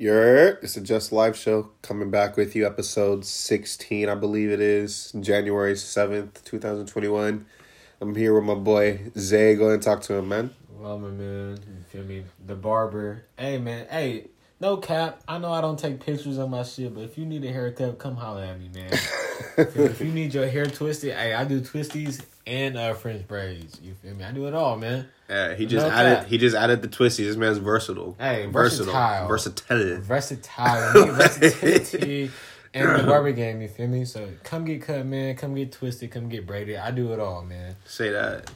You're it's a Just Live show coming back with you, episode sixteen, I believe it is, January seventh, two thousand twenty one. I'm here with my boy Zay. Go ahead and talk to him, man. Well, my man, you feel me? The barber. Hey, man. Hey, no cap. I know I don't take pictures of my shit, but if you need a haircut, come holler at me, man. if you need your hair twisted, hey, I do twisties and uh French braids. You feel me? I do it all, man. Yeah, he just No added cap. he just added the twisty. This man's versatile. Hey, versatile. versatile. Versatility. Versatile, versatility, and the barber game. You feel me? So come get cut, man. Come get twisted. Come get braided. I do it all, man. Say that.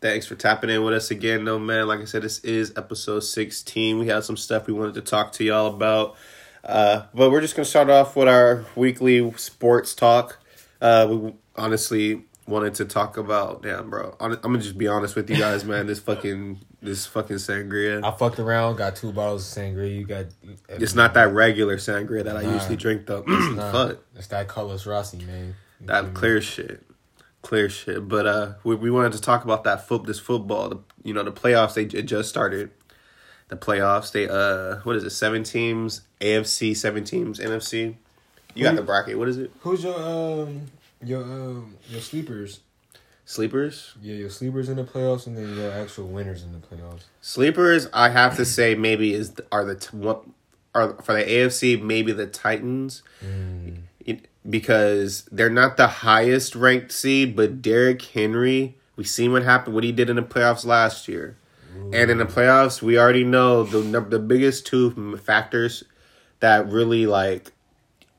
Thanks for tapping in with us again, though, man. Like I said, this is episode 16. We have some stuff we wanted to talk to y'all about. Uh, but we're just going to start off with our weekly sports talk. Uh, we honestly wanted to talk about, damn, bro. I'm going to just be honest with you guys, man. This fucking, this fucking sangria. I fucked around. Got two bottles of sangria. You got. It's not that regular sangria that I usually drink, though. Nah, Fuck. It's that Carlos Rossi, man. You That me? clear shit, clear shit. But uh, we we wanted to talk about that foot this football. The, you know the playoffs they it just started. The playoffs they uh what is it seven teams AFC seven teams NFC. You got the bracket. What is it? Who's your um your um your sleepers? Sleepers. Yeah, your sleepers in the playoffs, and then your actual winners in the playoffs. Sleepers. I have to say maybe is are the what are for the AFC maybe the Titans. It- because they're not the highest ranked seed, but Derrick Henry, we seen what happened, what he did in the playoffs last year, and in the playoffs, we already know the the biggest two factors that really like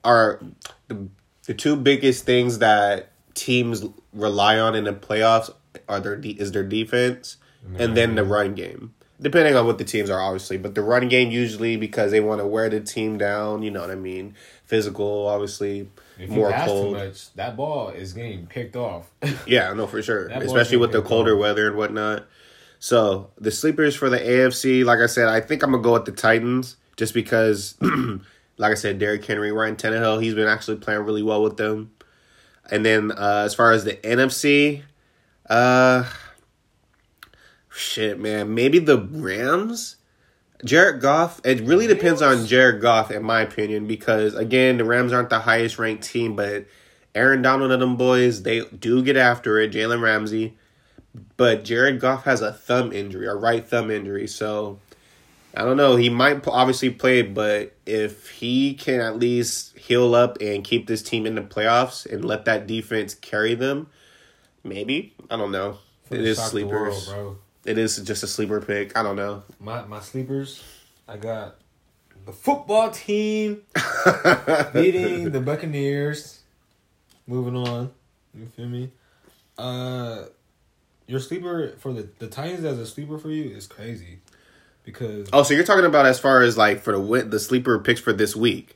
are the the two biggest things that teams rely on in the playoffs are their de- is their defense and then the run game. Depending on what the teams are, obviously, but the run game usually because they want to wear the team down. You know what I mean? Physical, obviously, If more cold. much, that ball is getting picked off. Yeah, no, for sure. Especially with the colder going. weather and whatnot. So the sleepers for the AFC, like I said, I think I'm gonna go with the Titans just because, like I said, Derrick Henry, Ryan Tannehill, he's been actually playing really well with them. And then uh, as far as the NFC, uh, shit, man, maybe the Rams. Jared Goff. It really depends on Jared Goff, in my opinion, because again, the Rams aren't the highest ranked team, but Aaron Donald and them boys, they do get after it. Jalen Ramsey, but Jared Goff has a thumb injury, a right thumb injury, so I don't know. He might obviously play, but if he can at least heal up and keep this team in the playoffs and let that defense carry them, maybe I don't know. It is world, sleepers. bro. It is just a sleeper pick. I don't know. My my sleepers, I got the football team beating the Buccaneers. Moving on, you feel me? Uh, your sleeper for the the Titans as a sleeper for you is crazy, because Oh, so you're talking about as far as like for the the sleeper picks for this week?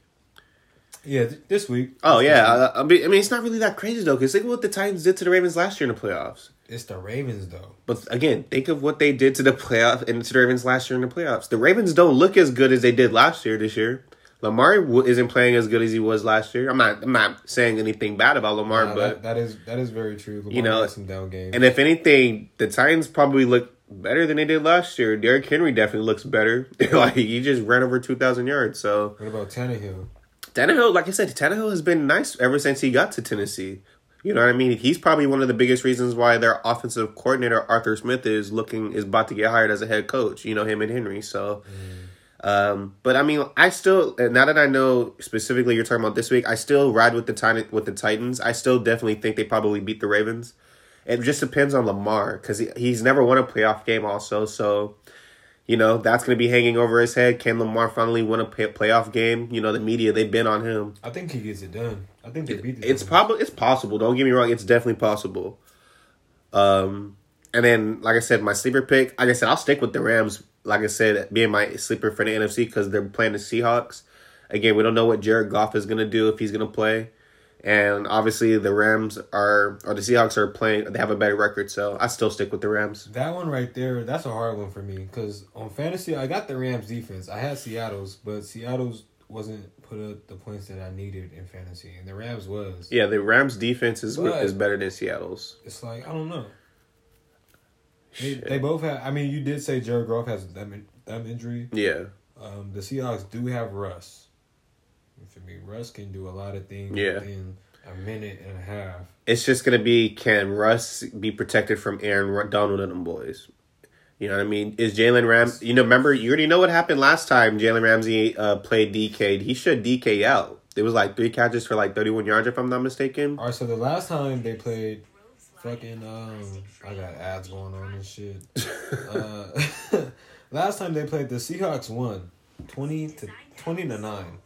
yeah, th- this week. Oh this yeah, week, I, I mean, I mean, it's not really that crazy though, because think of what the Titans did to the Ravens last year in the playoffs. it's the Ravens though. But again, think of what they did to the playoff and to the Ravens last year in the playoffs. The Ravens don't look as good as they did last year. This year, Lamar w- isn't playing as good as he was last year. I'm not. I'm not saying anything bad about Lamar, Nah, but that, that is that is very true. Lamar You know, some down games. and if anything, the Titans probably look better than they did last year. Derrick Henry definitely looks better. like he just ran over two thousand yards. So what about Tannehill? Tannehill, like I said, Tannehill has been nice ever since he got to Tennessee. You know what I mean? He's probably one of the biggest reasons why their offensive coordinator Arthur Smith is looking is about to get hired as a head coach. You know him and Henry. So, um, but I mean, I still now that I know specifically you're talking about this week, I still ride with the Titan with the Titans. I still definitely think they probably beat the Ravens. It just depends on Lamar because he, he's never won a playoff game also. So, you know that's going to be hanging over his head. Can Lamar finally win a pay- playoff game? You know the media they've been on him. I think he gets it done. I think they beat the It's probably it's possible. Don't get me wrong. It's definitely possible. Um, and then like I said, my sleeper pick. Like I said, I'll stick with the Rams. Like I said, being my sleeper for the NFC because they're playing the Seahawks. Again, we don't know what Jared Goff is gonna do if he's gonna play, and obviously the Rams are or the Seahawks are playing. They have a better record, so I still stick with the Rams. That one right there, that's a hard one for me because on fantasy, I got the Rams defense. I had Seattle's, but Seattle's wasn't put up the points that I needed in fantasy, and the Rams was. Yeah, the Rams defense is But- is better than Seattle's. It's like I don't know. They, they both have. I mean, you did say Jared Goff has in- thumb injury. Yeah, Um, the Seahawks do have Russ. Russ can do a lot of things Yeah. within a minute and a half. It's just gonna be can Russ be protected from Aaron Donald and them boys? You know what I mean? Is Jalen Ram? You know, remember you already know what happened last time. Jalen Ramsey uh, played DK. He should DK out. It was like three catches for like thirty one yards, if I'm not mistaken. All right, so the last time they played, fucking um, I got ads going on and shit. uh, last time they played, the Seahawks won, twenty to twenty to nine.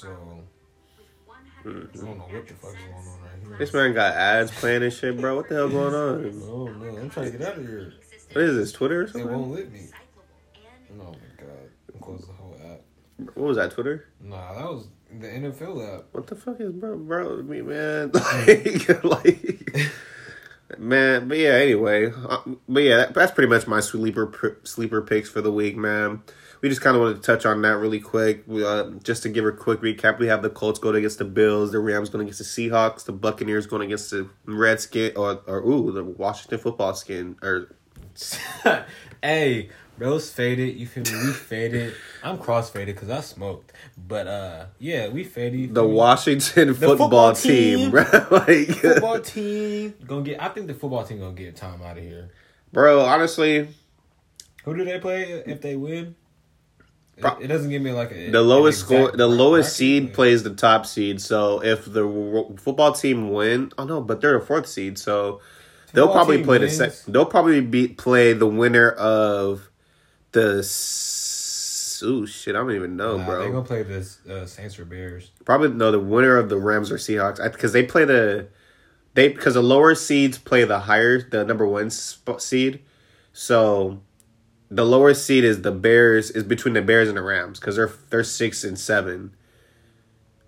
So I don't know what the fuck is going on right here. This man got ads playing and shit, bro. What the hell going on? Oh no, I'm trying to get out of here. What is this? Twitter or something? It won't let me. Oh my god, close the whole app. What was that? Twitter? Nah, that was the NFL app. What the fuck is bro, bro? Me man, like, like, man. But yeah, anyway, uh, but yeah, that, that's pretty much my sleeper sleeper picks for the week, man. We just kind of wanted to touch on that really quick. We, uh, just to give a quick recap, we have the Colts going against the Bills, the Rams going against the Seahawks, the Buccaneers going against the Redskin, or or ooh, the Washington Football Skin, or hey, bro's faded. You feel me? We faded. I'm cross faded because I smoked. But uh, yeah, we faded. the? Washington football, football team, team. bro. like, football team gonna get. I think the football team gonna get time out of here. bro. Honestly, Who do they play if they win? It, Pro- it doesn't give me like a, the lowest score, the lowest seed but- plays the top seed. So if the w- football team win, oh no, but they're a fourth seed, so they'll Football probably play the wins. sec- They'll probably be play the winner of the. S- Ooh shit! I don't even know, Nah, bro. They're gonna play this uh, Saints or Bears. Probably no, the winner of the Rams or Seahawks because they play the they because the lower seeds play the higher the number one sp- seed, so the lower seed is the Bears is between the Bears and the Rams because they're they're six and seven.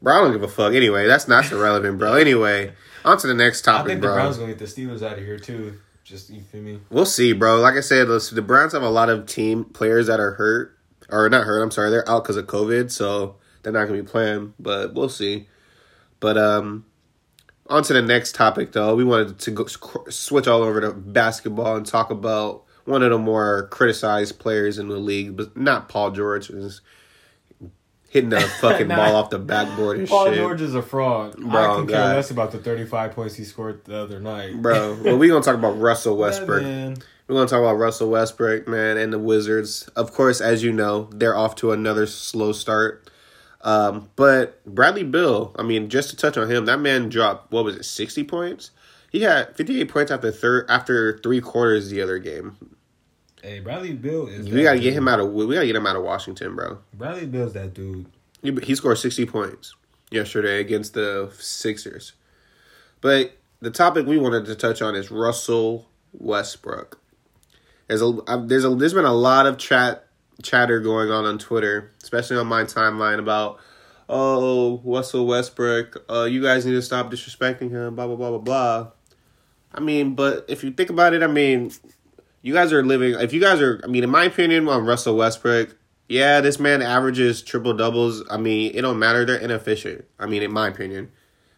Bro, I don't give a fuck. Anyway, that's not irrelevant, bro. Anyway, on to the next topic, I think the bro. Browns gonna get the Steelers out of here too. Just you feel me? We'll see, bro. Like I said, the, the Browns have a lot of team players that are hurt or not hurt. I'm sorry, they're out because of COVID, so they're not gonna be playing. But we'll see. But um, on to the next topic, though. We wanted to go switch all over to basketball and talk about one of the more criticized players in the league, but not Paul George. Is hitting the fucking Nah. ball off the backboard and Paul shit. Paul George is a fraud. Bro, I Bro, can care less about the 35 points he scored the other night. Bro, well, we gonna talk about Russell Westbrook. man. We're going to talk about Russell Westbrook, man, and the Wizards. Of course, as you know, they're off to another slow start. Um, but Bradley Beal, I mean, just to touch on him, that man dropped what was it, sixty points? He had fifty eight points after third after three quarters the other game. Hey, Bradley Beal is. We that got to get him out of we got to get him out of Washington, bro. Bradley Beal's that dude. He, he scored sixty points yesterday against the Sixers. But the topic we wanted to touch on is Russell Westbrook. There's a uh, there's a there's been a lot of chat chatter going on on Twitter, especially on my timeline about oh Russell Westbrook, uh, you guys need to stop disrespecting him, blah blah blah blah blah. I mean, but if you think about it, I mean, you guys are living. If you guys are, I mean, in my opinion, on Russell Westbrook, yeah, this man averages triple doubles. I mean, it don't matter; they're inefficient. I mean, in my opinion,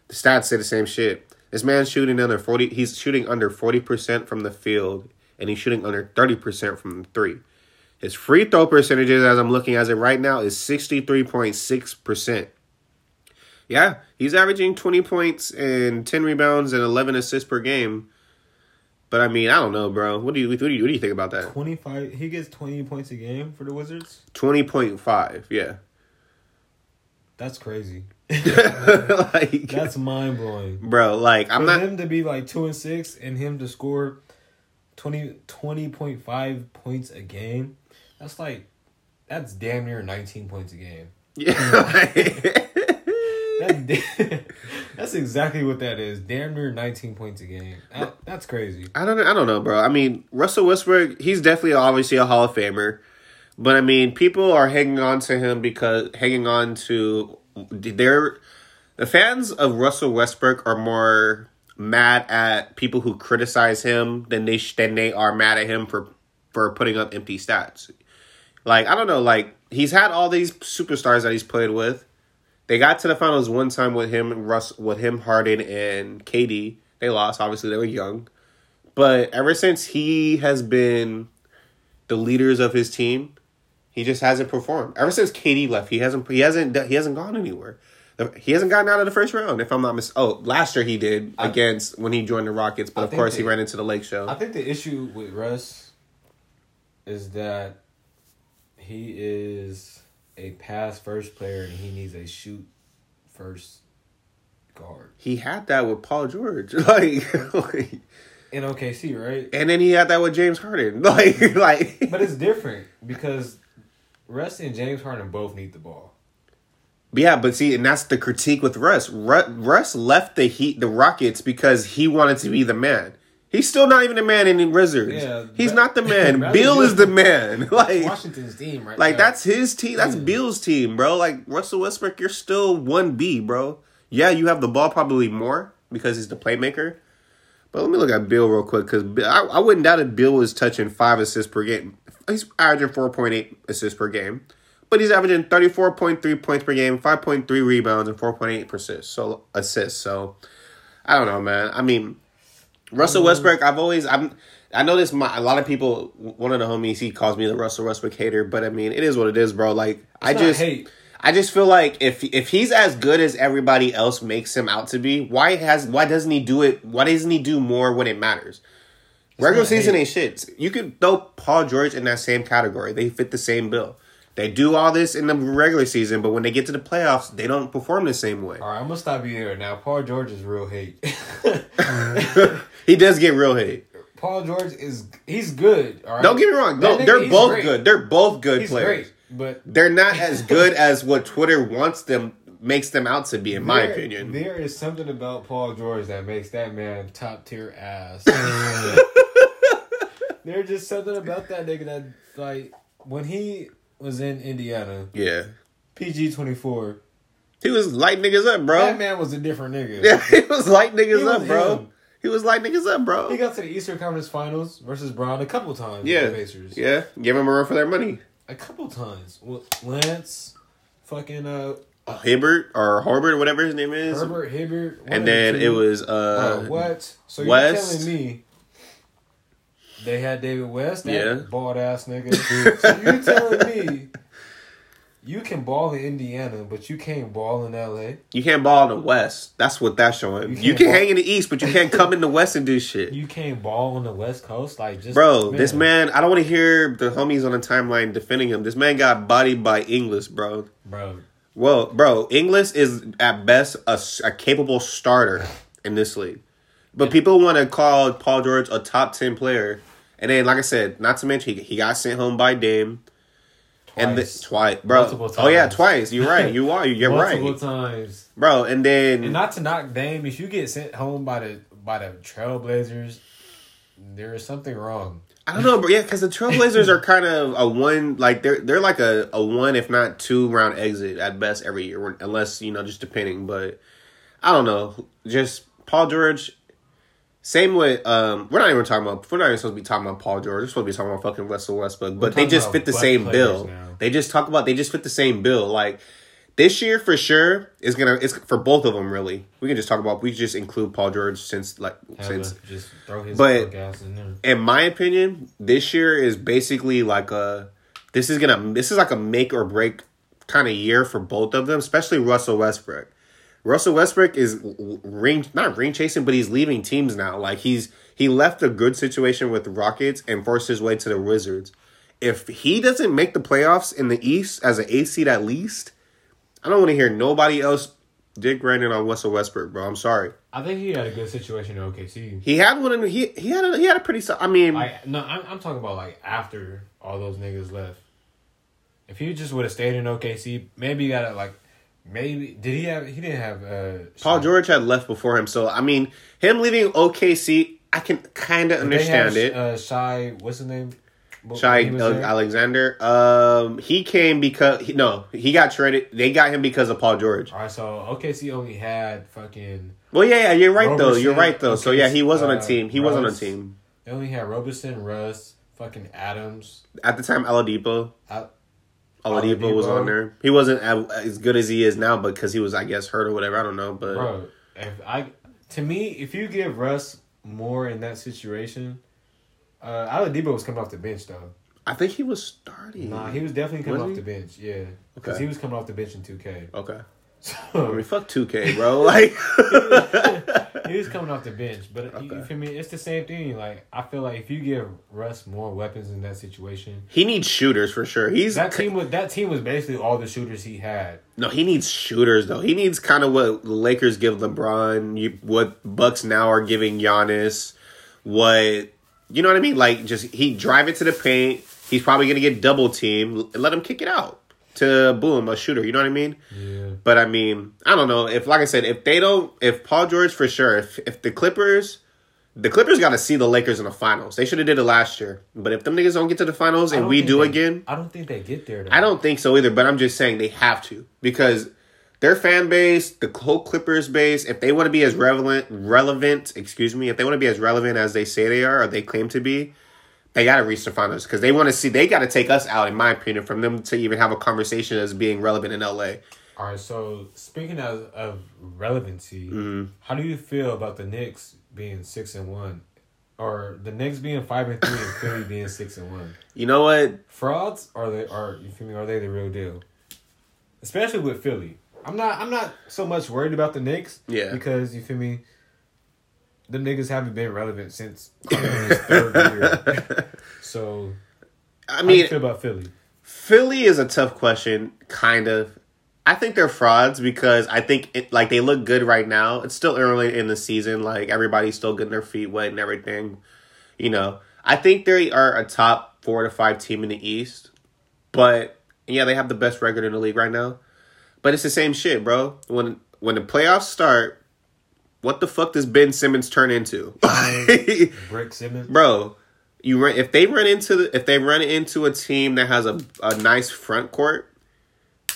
the stats say the same shit. This man's shooting under forty. He's shooting under forty percent from the field, and he's shooting under thirty percent from the three. His free throw percentages, as I'm looking as it right now, is sixty three point six percent. Yeah, he's averaging twenty points and ten rebounds and eleven assists per game. But I mean, I don't know, bro. What do you what do you, what do you think about that? 25. He gets 20 points a game for the Wizards. Twenty point five, yeah. That's crazy. like, That's mind blowing. bro, like I'm For not. him to be like 2 and 6 and him to score 20 20.5 points a game, that's like, that's damn near 19 points a game. Yeah, like- That's, exactly what that is. Damn near 19 points a game. That- that's crazy. I don't. I don't know, bro. I mean, Russell Westbrook. He's definitely obviously a Hall of Famer, but I mean, people are hanging on to him because hanging on to their the fans of Russell Westbrook are more mad at people who criticize him than they than they are mad at him for for putting up empty stats. Like I don't know. Like he's had all these superstars that he's played with. They got to the finals one time with him and Russ with him Harden and KD. They lost. Obviously, they were young. But ever since he has been the leaders of his team, He just hasn't performed ever since KD left. He hasn't. He hasn't. He hasn't gone anywhere. He hasn't gotten out of the first round. If I'm not mis. Oh, last year he did I- against when he joined the Rockets, but I of course he ran into the Lake Show. I think the issue with Russ is that he is a pass first player and he needs a shoot first guard. he had that with Paul George, like, like, In OKC, right? and then he had that with James Harden, like, like. But it's different because Russ and James Harden both need the ball. Yeah, but see, and that's the critique with Russ. Russ left the Heat, the Rockets, because he wanted to be the man. He's still not even the man in the Wizards. Yeah, He's that- not the man. Beal is the man. Like, Washington's team, right? like now. that's his team. That's Yeah. Beal's team, bro. Like Russell Westbrook, you're still one B, bro. Yeah, you have the ball probably more because he's the playmaker. But let me look at Beal real quick because I, I wouldn't doubt if Beal was touching five assists per game. He's averaging four point eight assists per game, but he's averaging thirty four point three points per game, five point three rebounds, and four point eight assists. So assists. So I don't know, man. I mean, Russell mm-hmm. Westbrook. I've always I'm. I know this. My a lot of people. One of the homies he calls me the Russell Westbrook hater, but I mean it is what it is, bro. Like I just hate. I just feel like if if he's as good as everybody else makes him out to be, why has why doesn't he do it? Why doesn't he do more when it matters? Regular season hate. ain't shit. You could throw Paul George in that same category. They fit the same bill. They do all this in the regular season, but when they get to the playoffs, they don't perform the same way. All right, I'm gonna stop you there. Now, Paul George is real hate. he does get real hate. Paul George is he's good. All right, Don't get me wrong. No, they're both great. good. They're both good He's players. great, but They're not as good as what Twitter wants them makes them out to be, in my there- opinion. there is something about Paul George that makes that man top tier ass. There's just something about that nigga that like when he was in Indiana, yeah. PG twenty four. He was light niggas up, bro. That man was a different nigga. Yeah, he was light niggas He up, bro. him. He was like, niggas up, bro. He got to the Eastern Conference Finals versus Brown a couple times. Yeah, the Pacers. yeah. Give him a run for their money. a couple times. Well, Lance, fucking uh, Hibbert or Horbert, whatever his name is, Herbert Hibbert, and then it was Bro, uh, what? So West. you're telling me they had David West, that Yeah. bald ass nigga? so you telling me you can ball in Indiana, but you can't ball in L.A. you can't ball in the West. That's what that's showing. You You, can't ball- hang in the East, but you can't come in the West and do shit. You can't ball on the West Coast, like just Bro, this man, I don't want to hear the homies on the timeline defending him. This man got bodied by Ingles, bro. bro. Well, bro, Ingles is at best a, a capable starter in this league. But people want to call Paul George a top 10 player. And then, like I said, not to mention, he, he got sent home by Dame. And the, Twice. bro. Multiple Oh, yeah, twice. You're right. You are. You're multiple right. times. Bro, and then. And not to knock Dame, if you get sent home by the by the Trailblazers, there is something wrong. I don't know, but yeah, because the Trailblazers are kind of a one, like they're they're like a, a one, if not two round exit at best every year, unless you know just depending. But I don't know, just Paul George. Same with um, we're not even talking about we're not even supposed to be talking about Paul George. We're supposed to be talking about fucking Russell Westbrook, but they just fit the same bill. now. They just talk about they just fit the same bill. Like this year for sure is gonna it's for both of them really. We can just talk about we just include Paul George since like since just throw his But- in in my opinion, this year is basically like a this is gonna this is like a make or break kind of year for both of them, especially Russell Westbrook. Russell Westbrook is ring not ring chasing, but he's leaving teams now. Like he's he left a good situation with the Rockets and forced his way to the Wizards. If he doesn't make the playoffs in the East as an eight seed at least, I don't want to hear nobody else dick riding on Russell Westbrook, bro. I'm sorry. I think he had a good situation in OKC. He had one. In, he he had a, he had a pretty. I mean, I no, I'm, I'm talking about like after all those niggas left. If he just would have stayed in OKC, maybe he got it like maybe did he have he didn't have uh Paul George had left before him, so I mean, him leaving OKC, I can kind of Did they have, understand it. Uh, Shy, what's his name? Shai he was there? Alexander, um, he came because he, no, he got traded. They got him because of Paul George. All right, so OKC only had fucking. Well, yeah, yeah, you're right though. You're right though. So yeah, he was on a team. He was on a team They only had Roberson, Russ, fucking Adams. at the time. Oladipo, Al- Oladipo was on there. He wasn't as good as he is now but because he was, I guess, hurt or whatever. I don't know, but Bro, if I to me, if you give Russ more in that situation, uh Oladipo was coming off the bench though. I think he was starting. Nah, he was definitely coming Was off he? the bench. Yeah, because Okay. he was coming off the bench in two K. Okay. I mean, fuck 2K, bro. Like, he was coming off the bench, but you, Okay. you feel me? It's the same thing. Like I feel like if you give Russ more weapons in that situation, he needs shooters for sure. He's that team was that team was basically all the shooters he had. no, he needs shooters though. He needs kind of what the Lakers give LeBron, you, what Bucks now are giving Giannis, what you know what I mean? Like, just he drive it to the paint. He's probably gonna get double teamed. Let him kick it out to boom a shooter. You know what I mean? Yeah, But I mean, I don't know if, like I said, if they don't, if Paul George for sure, if if the Clippers, the Clippers got to see the Lakers in the finals. They should have did it last year. But if them niggas don't get to the finals and we do they- again, I don't think they get there. Though. I don't think so either. But I'm just saying they have to because their fan base, the whole Clippers base, if they want to be as relevant, relevant, excuse me, if they want to be as relevant as they say they are or they claim to be, they got to reach the finals because they want to see. They got to take us out, in my opinion, from them to even have a conversation as being relevant in LA. All right. So speaking of, of relevancy, Mm-hmm. how do you feel about the Knicks being six and one, or the Knicks being five and three and Philly being six and one? You know what? frauds are they are you feel me are they the real deal especially with philly i'm not i'm not so much worried about the Knicks Yeah. because you feel me the niggas haven't been relevant since Carmelo's third year so I how do you mean, feel about philly Philly is a tough question, kind of. I think they're frauds because I think it, like they look good right now. It's still early in the season, like everybody's still getting their feet wet and everything. You know, I think they are a top four to five team in the East, but yeah, they have the best record in the league right now. But it's the same shit, bro. When when the playoffs start, what the fuck does Ben Simmons turn into? Brick Simmons bro. You run if they run into the, if they run into a team that has a, a nice front court.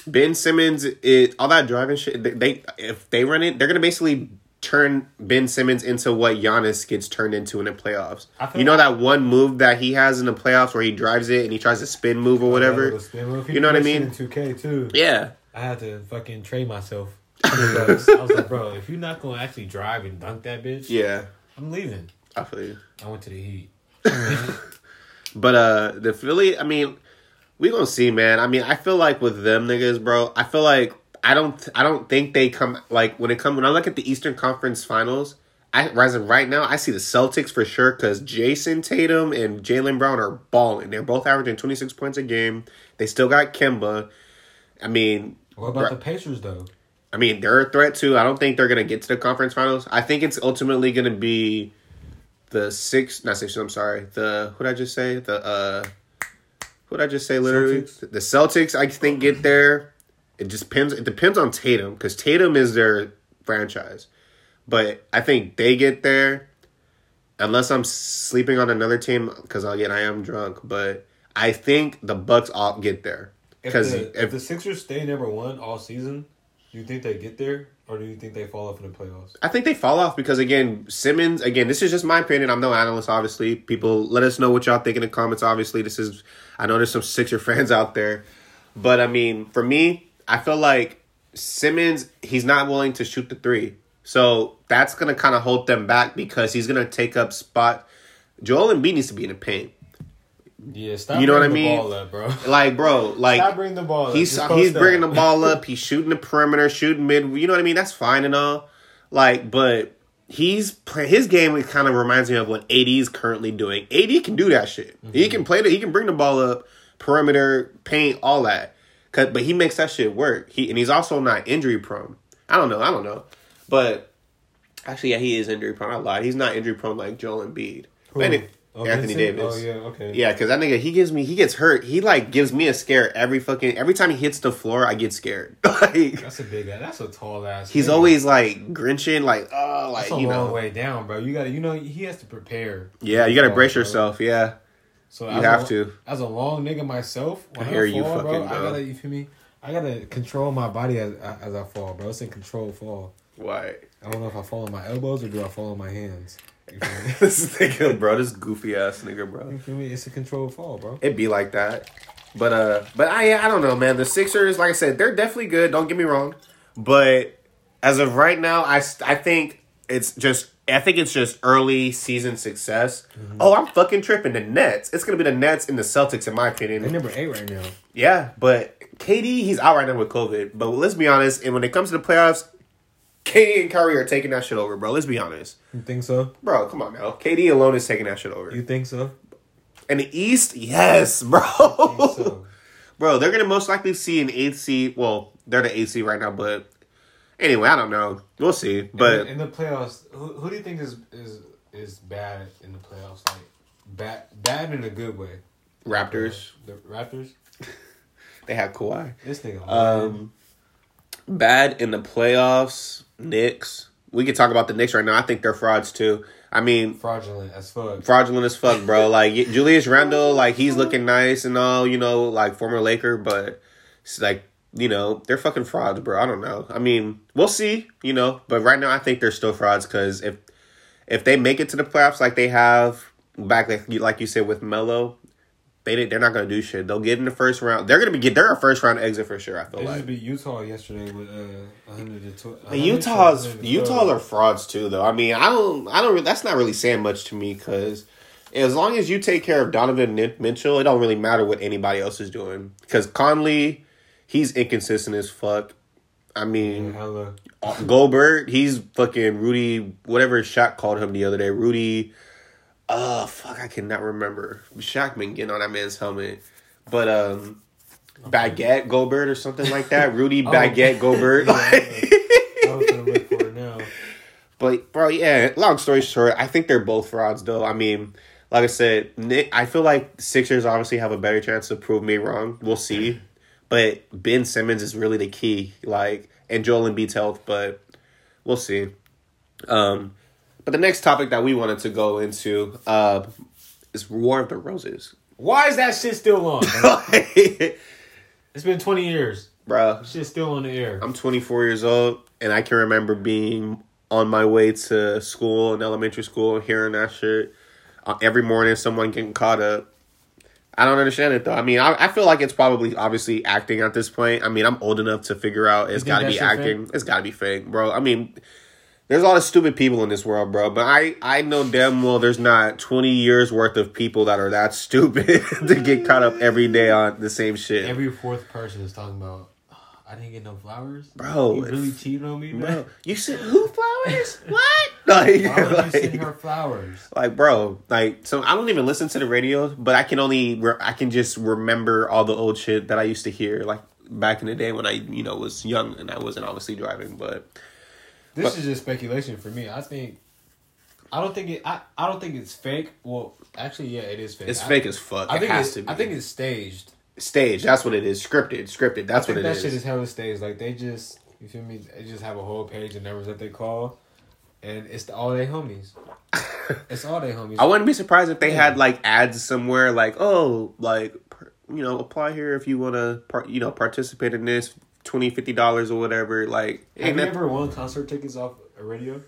Ben Simmons is all that driving shit. They, they if they run it, they're gonna basically turn Ben Simmons into what Giannis gets turned into in the playoffs. You know like- that one move that he has in the playoffs where he drives it and he tries to spin move or oh, whatever. Little spin move. You know what I mean? in 2k too Yeah, i had to fucking train myself I was like, bro, if you're not gonna actually drive and dunk that bitch, yeah. I'm leaving. I feel you. I went to the Heat. But uh the Philly, I mean, we gonna see, man. I mean, I feel like with them niggas, bro, I feel like I don't I don't think they come like when it come when I look at the Eastern Conference Finals. I rising right now, I see the Celtics for sure because Jayson Tatum and Jaylen Brown are balling. They're both averaging twenty six points a game. They still got Kemba. I mean, What about the Pacers though? I mean, they're a threat too. I don't think they're gonna get to the conference finals. I think it's ultimately gonna be the six, not six. I'm sorry. The what did I just say? The uh, what did I just say? Literally, Celtics? the Celtics. I think get there. It just depends. It depends on Tatum because Tatum is their franchise. But I think they get there, unless I'm sleeping on another team. Because again, I am drunk. But I think the Bucks all get there If because the, if if the Sixers stay number one all season, do you think they get there, or do you think they fall off in the playoffs? I think they fall off because again, Simmons. Again, this is just my opinion. I'm no analyst, obviously. People, let us know what y'all think in the comments. Obviously, this is. I know there's some Sixer fans out there, but I mean, for me, I feel like Simmons. He's not willing to shoot the three, so that's gonna kind of hold them back because he's gonna take up spot. Joel Embiid needs to be in the paint. Yeah, stop. You know what I the mean? Ball up, bro. Like, bro, like Stop bringing the ball. up. He's Just he's bringing up. the ball up. He's shooting the perimeter, shooting mid. You know what I mean? That's fine and all. Like, but he's play, his game kind of reminds me of what AD is currently doing. AD can do that shit. Mm-hmm. He can play the. He can bring the ball up, perimeter, paint, all that. 'Cause- but he makes that shit work. He and he's also not injury prone. I don't know. I don't know. But actually, yeah, he is injury prone. I lied. He's not injury prone like Joel Embiid. But any- Oh, Anthony Vincent? Davis. Oh yeah, okay. Yeah, because that nigga, he gives me, he gets hurt. He like gives me a scare every fucking, every time he hits the floor, I get scared. like, That's a big. That's a tall ass. he's nigga. always like grinching, like, oh, like, you know. way down, bro. You got to, you know, he has to prepare. Yeah, you gotta Fall, brace bro. yourself. Yeah. So You have a, to. As a long nigga myself, when I I, hear you fall, bro, fucking, I gotta, you feel me? I gotta control my body as as I fall, bro. It's a control fall. Why? I don't know if I fall on my elbows or do I fall on my hands. You feel me? this nigga, bro, this goofy ass nigga, bro. You feel me? It's a controlled fall, bro. It'd be like that. But, uh, but I, I don't know, man. The Sixers, like I said, they're definitely good. Don't get me wrong. But as of right now, I, I think it's just I think it's just early season success. Oh, I'm fucking tripping. The Nets. It's gonna be the Nets and the Celtics, in my opinion. They're number eight right now. Yeah, but KD, he's out right now with COVID. But let's be honest, and when it comes to the playoffs, KD and Kyrie are taking that shit over, bro. Let's be honest. You think so? Bro, come on now. KD alone is taking that shit over. You think so? And the East, yes, bro. think so. Bro, they're gonna most likely see an eighth seed. Well, they're the eighth seed right now, but anyway, I don't know. We'll see. But in the, in the playoffs, who, who do you think is is is bad in the playoffs? Like bad bad in a good way. Raptors, The Raptors. they have Kawhi. This nigga. Um, bad in the playoffs. Knicks. We could talk about the Knicks right now. I think they're frauds too. I mean, fraudulent as fuck. fraudulent as fuck, bro. Like Julius Randle, like he's looking nice and all, you know, like former Laker, but it's like you know they're fucking frauds, bro. I don't know. I mean, we'll see, you know, but right now I think they're still frauds because if if they make it to the playoffs like they have back, like you, like you said with Melo, they they're not gonna do shit. They'll get in the first round. They're gonna be get they're a first round exit for sure. I feel They like. just Utah yesterday with uh 112. And Utah's Utah are frauds too, though. I mean, I don't, I don't. That's not really saying much to me because as long as you take care of Donovan Mitchell, it don't really matter what anybody else is doing. Because Conley, he's inconsistent as fuck. I mean, hella. Goldberg, he's fucking Rudy, whatever shot called him the other day. Rudy, uh, fuck, I cannot remember. Shaq been getting on that man's helmet, but um, Baguette Goldberg or something like that. Rudy Oh. Baguette Goldberg. I was gonna look for it now. But bro, yeah. Long story short, I think they're both frauds, though. I mean, like I said, Nick. I feel like Sixers obviously have a better chance to prove me wrong. We'll see. But Ben Simmons is really the key, like, and Joel Embiid's health. But we'll see. Um, but the next topic that we wanted to go into uh, is War of the Roses. Why is that shit still on? It's been 20 years. bro, Shit's still on the air. I'm 24 years old, and I can remember being on my way to school in elementary school hearing that shit uh, every morning. Someone getting caught up. I don't understand it though. I mean, I, I feel like it's probably obviously acting at this point. I mean, I'm old enough to figure out it's got to be acting. It's got to be fake, bro. I mean, there's a lot of stupid people in this world, bro. But I I know damn well there's not 20 years worth of people that are that stupid to get caught up every day on the same shit. Every fourth person is talking about. "Ah, I didn't get no flowers, Bro, You really cheated on me, Bro, man. you said who flowers? what? Like, Why would you like, send her flowers? like, bro, like, so I don't even listen to the radio, but I can only, re- I can just remember all the old shit that I used to hear, like back in the day when I, you know, was young and I wasn't obviously driving. But This But- is just speculation for me. I think. I don't think it. I, I don't think it's fake. Well, actually, yeah, it is fake. it's I, fake as fuck. I it think has it's, to be. I think it's staged. stage. That's what it is. Scripted. Scripted. That's I think what it that is. shit is hella staged. Like they just, you feel me? They just have a whole page of numbers that they call, and it's the, all they homies. it's all they homies. I wouldn't be surprised if they Yeah. had like ads somewhere, like, oh, like, you know, apply here if you want to, part, you know, participate in this. 20 50 dollars or whatever like have you that- ever won concert tickets off a radio?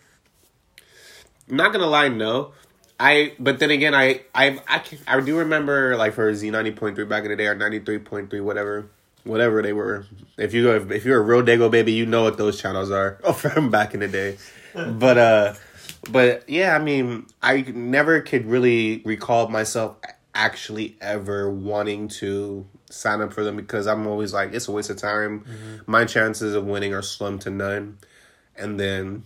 not gonna lie, no. I but then again, I I I, can, I do remember like for Z ninety point three back in the day or ninety three point three whatever whatever they were. If you go if you're a real Dago baby, you know what those channels are from back in the day. but uh, but yeah, I mean, I never could really recall myself actually ever wanting to sign up for them because I'm always like it's a waste of time. Mm-hmm. My chances of winning are slim to none, and then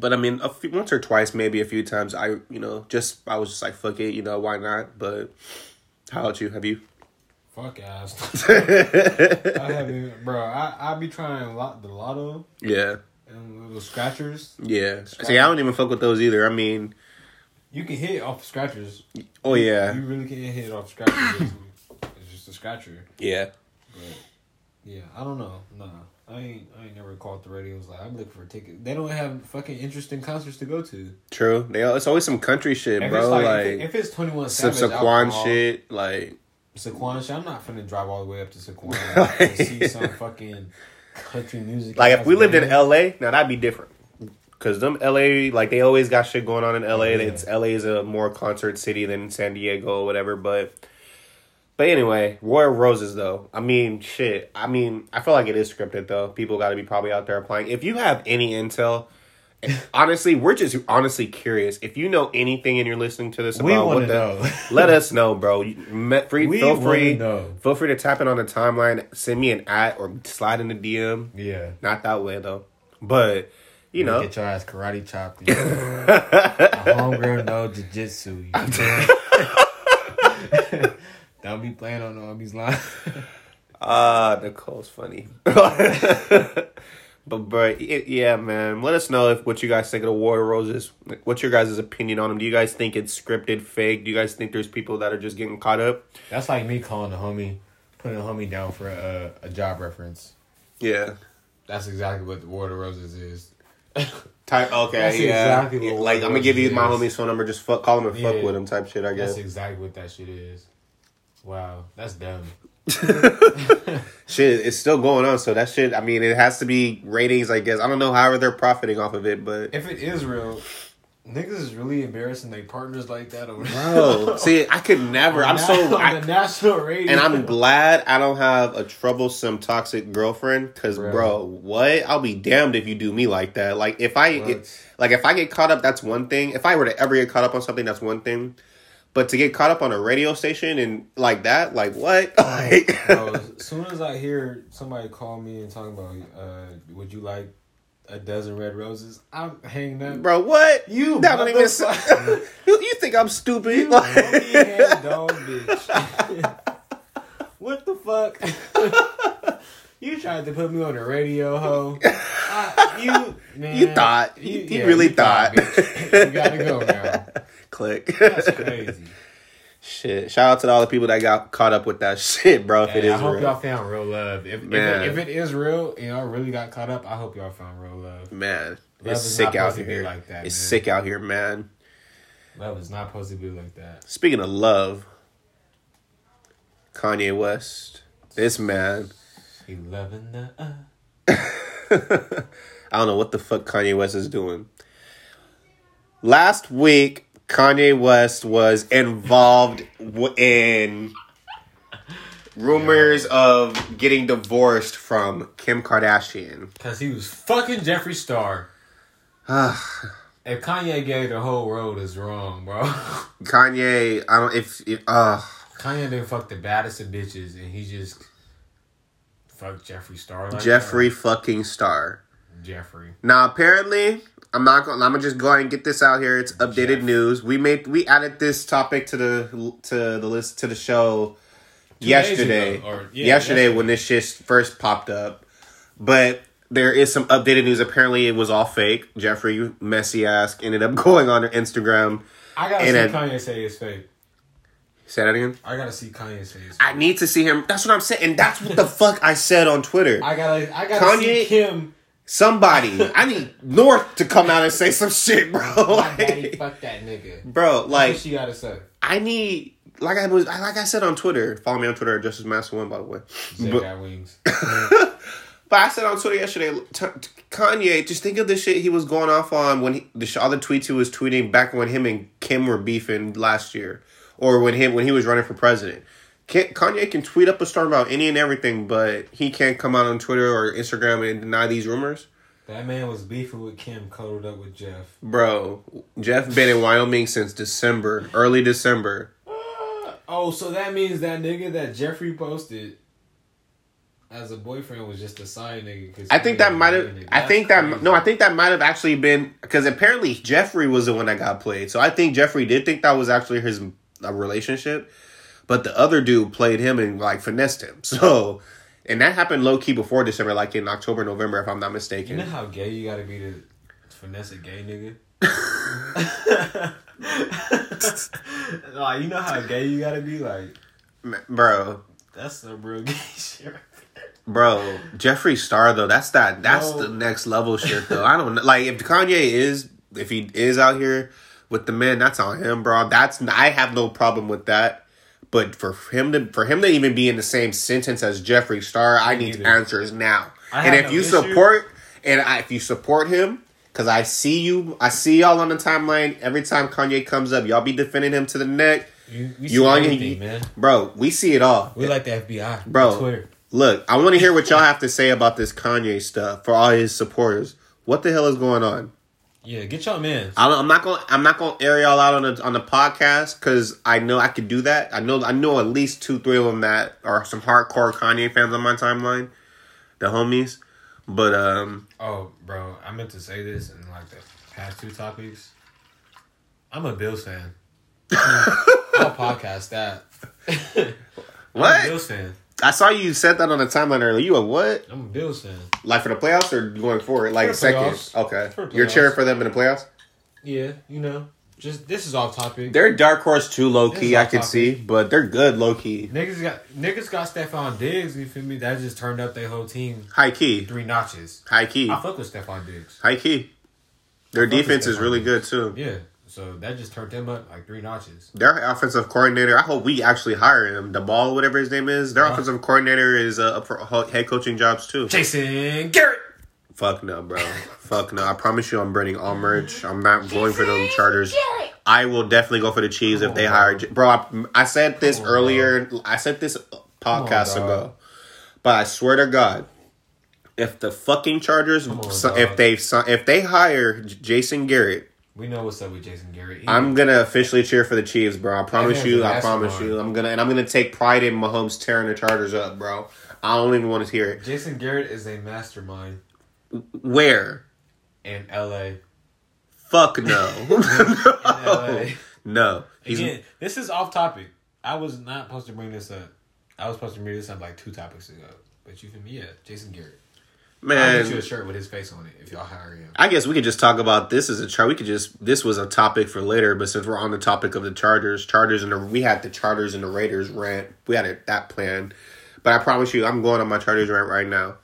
but I mean, a few, once or twice, maybe a few times, I you know just I was just like fuck it, you know why not? But how about you? Have you? Fuck ass. I haven't, bro. I I be trying a lot the lotto Yeah, and little scratchers. yeah. See, I don't even fuck with those either. I mean, You can hit off scratchers. oh yeah, You really can't hit off scratchers. it's it's just a scratcher. yeah. But yeah, I don't know. Nah, I ain't. I ain't never called the radio. Was like, I'm looking for a ticket. They don't have fucking interesting concerts to go to. True. They it's always some country shit, If bro. like, Like, if, it- if it's Twenty One some Savage, Saquon alcohol, shit. Like Saquon shit. I'm not finna drive all the way up to Saquon to see some fucking country music. like if we lived in. L.A., now that'd be different. Cause them L.A. like they always got shit going on in L.A. Yeah. It's L.A. is a more concert city than San Diego or whatever, but. But anyway, Royal Roses though. I mean, shit. I mean, I feel like it is scripted though. People got to be probably out there applying. If you have any intel, honestly, we're just honestly curious. If you know anything and you're listening to this We about what the, know. let us know, bro. You, me- free, We feel free, know. feel free to tap in on the timeline, send me an at or slide in the DM. Yeah. Not that way though, but you know, Get your ass karate chopped. You know? A homegrown no jiu-jitsu. You know? Don't be playing on all these lines. Ah, Nicole's funny. but bro, yeah, man. Let us know if what you guys think of the War of Roses. What's your guys' opinion on them? Do you guys think it's scripted, fake? Do you guys think there's people that are just getting caught up? That's like me calling a homie, putting a homie down for a, a job reference. Yeah. That's exactly what the War of Roses is. Type okay, That's yeah. exactly Yeah, like I'm gonna give you Roses my is. homie's phone number. Just fuck, call him and fuck Yeah. with him, type shit. I guess. That's exactly what that shit is. Wow, that's dumb. Shit, it's still going on. So that shit. I mean, it has to be ratings. I guess I don't know how they're profiting off of it, but If it is real, niggas is really embarrassing their partners like that. Bro, see, I could never. I'm so. on I, the national radio, and I'm glad I don't have a troublesome toxic girlfriend cuz Bro. bro, what? I'll be damned if you do me like that. Like if I it, like if I get caught up that's one thing. If I were to ever get caught up on something that's one thing. But to get caught up on a radio station and like that, like what? Like Bro, as soon as I hear somebody call me and talk about, uh, would you like a dozen red roses? I'm hanging up. Bro, what? You that don't even you, you think I'm stupid? You head dog bitch. what the fuck? you tried to put me on the radio, ho. I, you, man, You thought. You- you really thought. bitch. you gotta go now. Click. That's crazy. Shit. Shout out to all the people that got caught up with that shit, bro. If it Hey, is I hope real. y'all found real love. If, if, it, if it is real and y'all really got caught up, I hope y'all found real love. Man, Love it's sick out supposed to be here. like that, it's man. sick out here, man. Love is not supposed to be like that. Speaking of love, Kanye West, this man. He loving the uh. I don't know what the fuck Kanye West is doing. Last week, Kanye West was involved in rumors of getting divorced from Kim Kardashian. Cause he was fucking Jeffree Star. if Kanye gave the whole road is wrong, bro. Kanye, I don't if, if uh Kanye didn't fuck the baddest of bitches, and he just fucked Jeffree Star. Like Jeffree fucking Star. Jeffree. Now apparently, I'm not going. I'm gonna just go ahead and get this out here. It's updated Jeff. news. We made we added this topic to the to the list to the show days yesterday. ago, or- yeah, yesterday, yesterday. when this shit first popped up, but. There is some updated news. Apparently, it was all fake. Jeffree, you messy ass, ended up going on her Instagram. I gotta see Kanye say it's fake. Say that again. I gotta see Kanye say it's fake. I need to see him. That's what I'm saying, and that's what the fuck I said on Twitter. I gotta, I gotta Kanye- see Kim. Somebody, I need North to come out and say some shit, bro. Daddy Like, fuck that nigga. bro, Like, she gotta say? I need like I was like I said on Twitter. Follow me on Twitter at Justice Master One, by the way. But, wings. but I said on Twitter yesterday, t- t- Kanye. Just think of the shit he was going off on when he, the sh- all the tweets he was tweeting back when him and Kim were beefing last year, or when him when he was running for president. Can, Kanye can tweet up a storm about any and everything, but he can't come out on Twitter or Instagram and deny these rumors. That man was beefing with Kim, cuddled up with Jeff. Bro, Jeff been in Wyoming since December, early December. Uh, oh, so that means that nigga that Jeffree posted as a boyfriend was just a side nigga. Cause I think that might have. I think that no. I think that might have actually been because apparently Jeffree was the one that got played. So I think Jeffree did think that was actually his a relationship, but the other dude played him and like finessed him. So, and that happened low key before December, like in October, November, if I'm not mistaken. You know how gay you gotta be to finesse a gay nigga? like, you know how gay you gotta be? Like, bro, that's some real gay shit. bro, Jeffree Star though. That's that. That's No. the next level shit though. I don't know. Like if Kanye is, if he is out here with the men, that's on him, bro. That's I have no problem with that. But for him to for him to even be in the same sentence as Jeffree Star, I need neither. answers now. And if no you issue. support and I, if you support him, because I see you, I see y'all on the timeline every time Kanye comes up, y'all be defending him to the neck, You, You see on- everything, you- man. bro. We see it all. We like the FBI, Bro. Twitter. Look, I want to hear what y'all have to say about this Kanye stuff for all his supporters. What the hell is going on? Yeah, get y'all man. I'm I'm not gonna I'm not gonna air y'all out on the on the podcast because I know I could do that. I know I know at least two three of them that are some hardcore Kanye fans on my timeline, the homies. But um, Oh, bro, I meant to say this in like the past two topics. I'm a Bills fan. I'll podcast that. I'm a What? Bills fan. I saw you said that on the timeline earlier. You a what? I'm a Bills fan. Like for the playoffs or going forward? Like For second? Okay, you're cheering for them in the playoffs. Yeah, you know, just this is off topic. They're dark horse too, low key, I can topic. see, but they're good, low key, Niggas got niggas got Stefon Diggs. You feel me? That just turned up their whole team high key, three notches. high key, I fuck with Stefon Diggs. high key. Their defense is really Diggs. good too. Yeah, so that just turned them up like three notches. Their offensive coordinator, I hope we actually hire him. Daboll, whatever his name is, their Uh-huh. offensive coordinator is uh, up for head coaching jobs too. Jason Garrett. Fuck no, bro. Fuck no. I promise you, I'm burning all merch. I'm not going for them Chargers. I will definitely go for the Chiefs if they on, hire. bro. Bro, I, I said this Come on, earlier. I said this podcast dog. ago, but I swear to God, if the fucking Chargers, Come on, so- if they if they hire J- Jason Garrett, We know what's up with Jason Garrett. I'm gonna officially cheer for the Chiefs, bro. I promise you. I promise you. I'm gonna and I'm gonna take pride in Mahomes tearing the Chargers up, bro. I don't even want to hear it. Jason Garrett is a mastermind Where? in LA. Fuck no. In LA. no. He's Again, this is off topic. I was not supposed to bring this up. I was supposed to bring this up like two topics ago. But you feel me? Yeah, Jason Garrett. I'll get you a shirt with his face on it if y'all hire him. I guess we could just talk about this as a chart. We could just this was a topic for later, but since we're on the topic of the Chargers, Chargers and the we had the Chargers and the Raiders rant. We had it that plan, but I promise you, I'm going on my Chargers rant right now.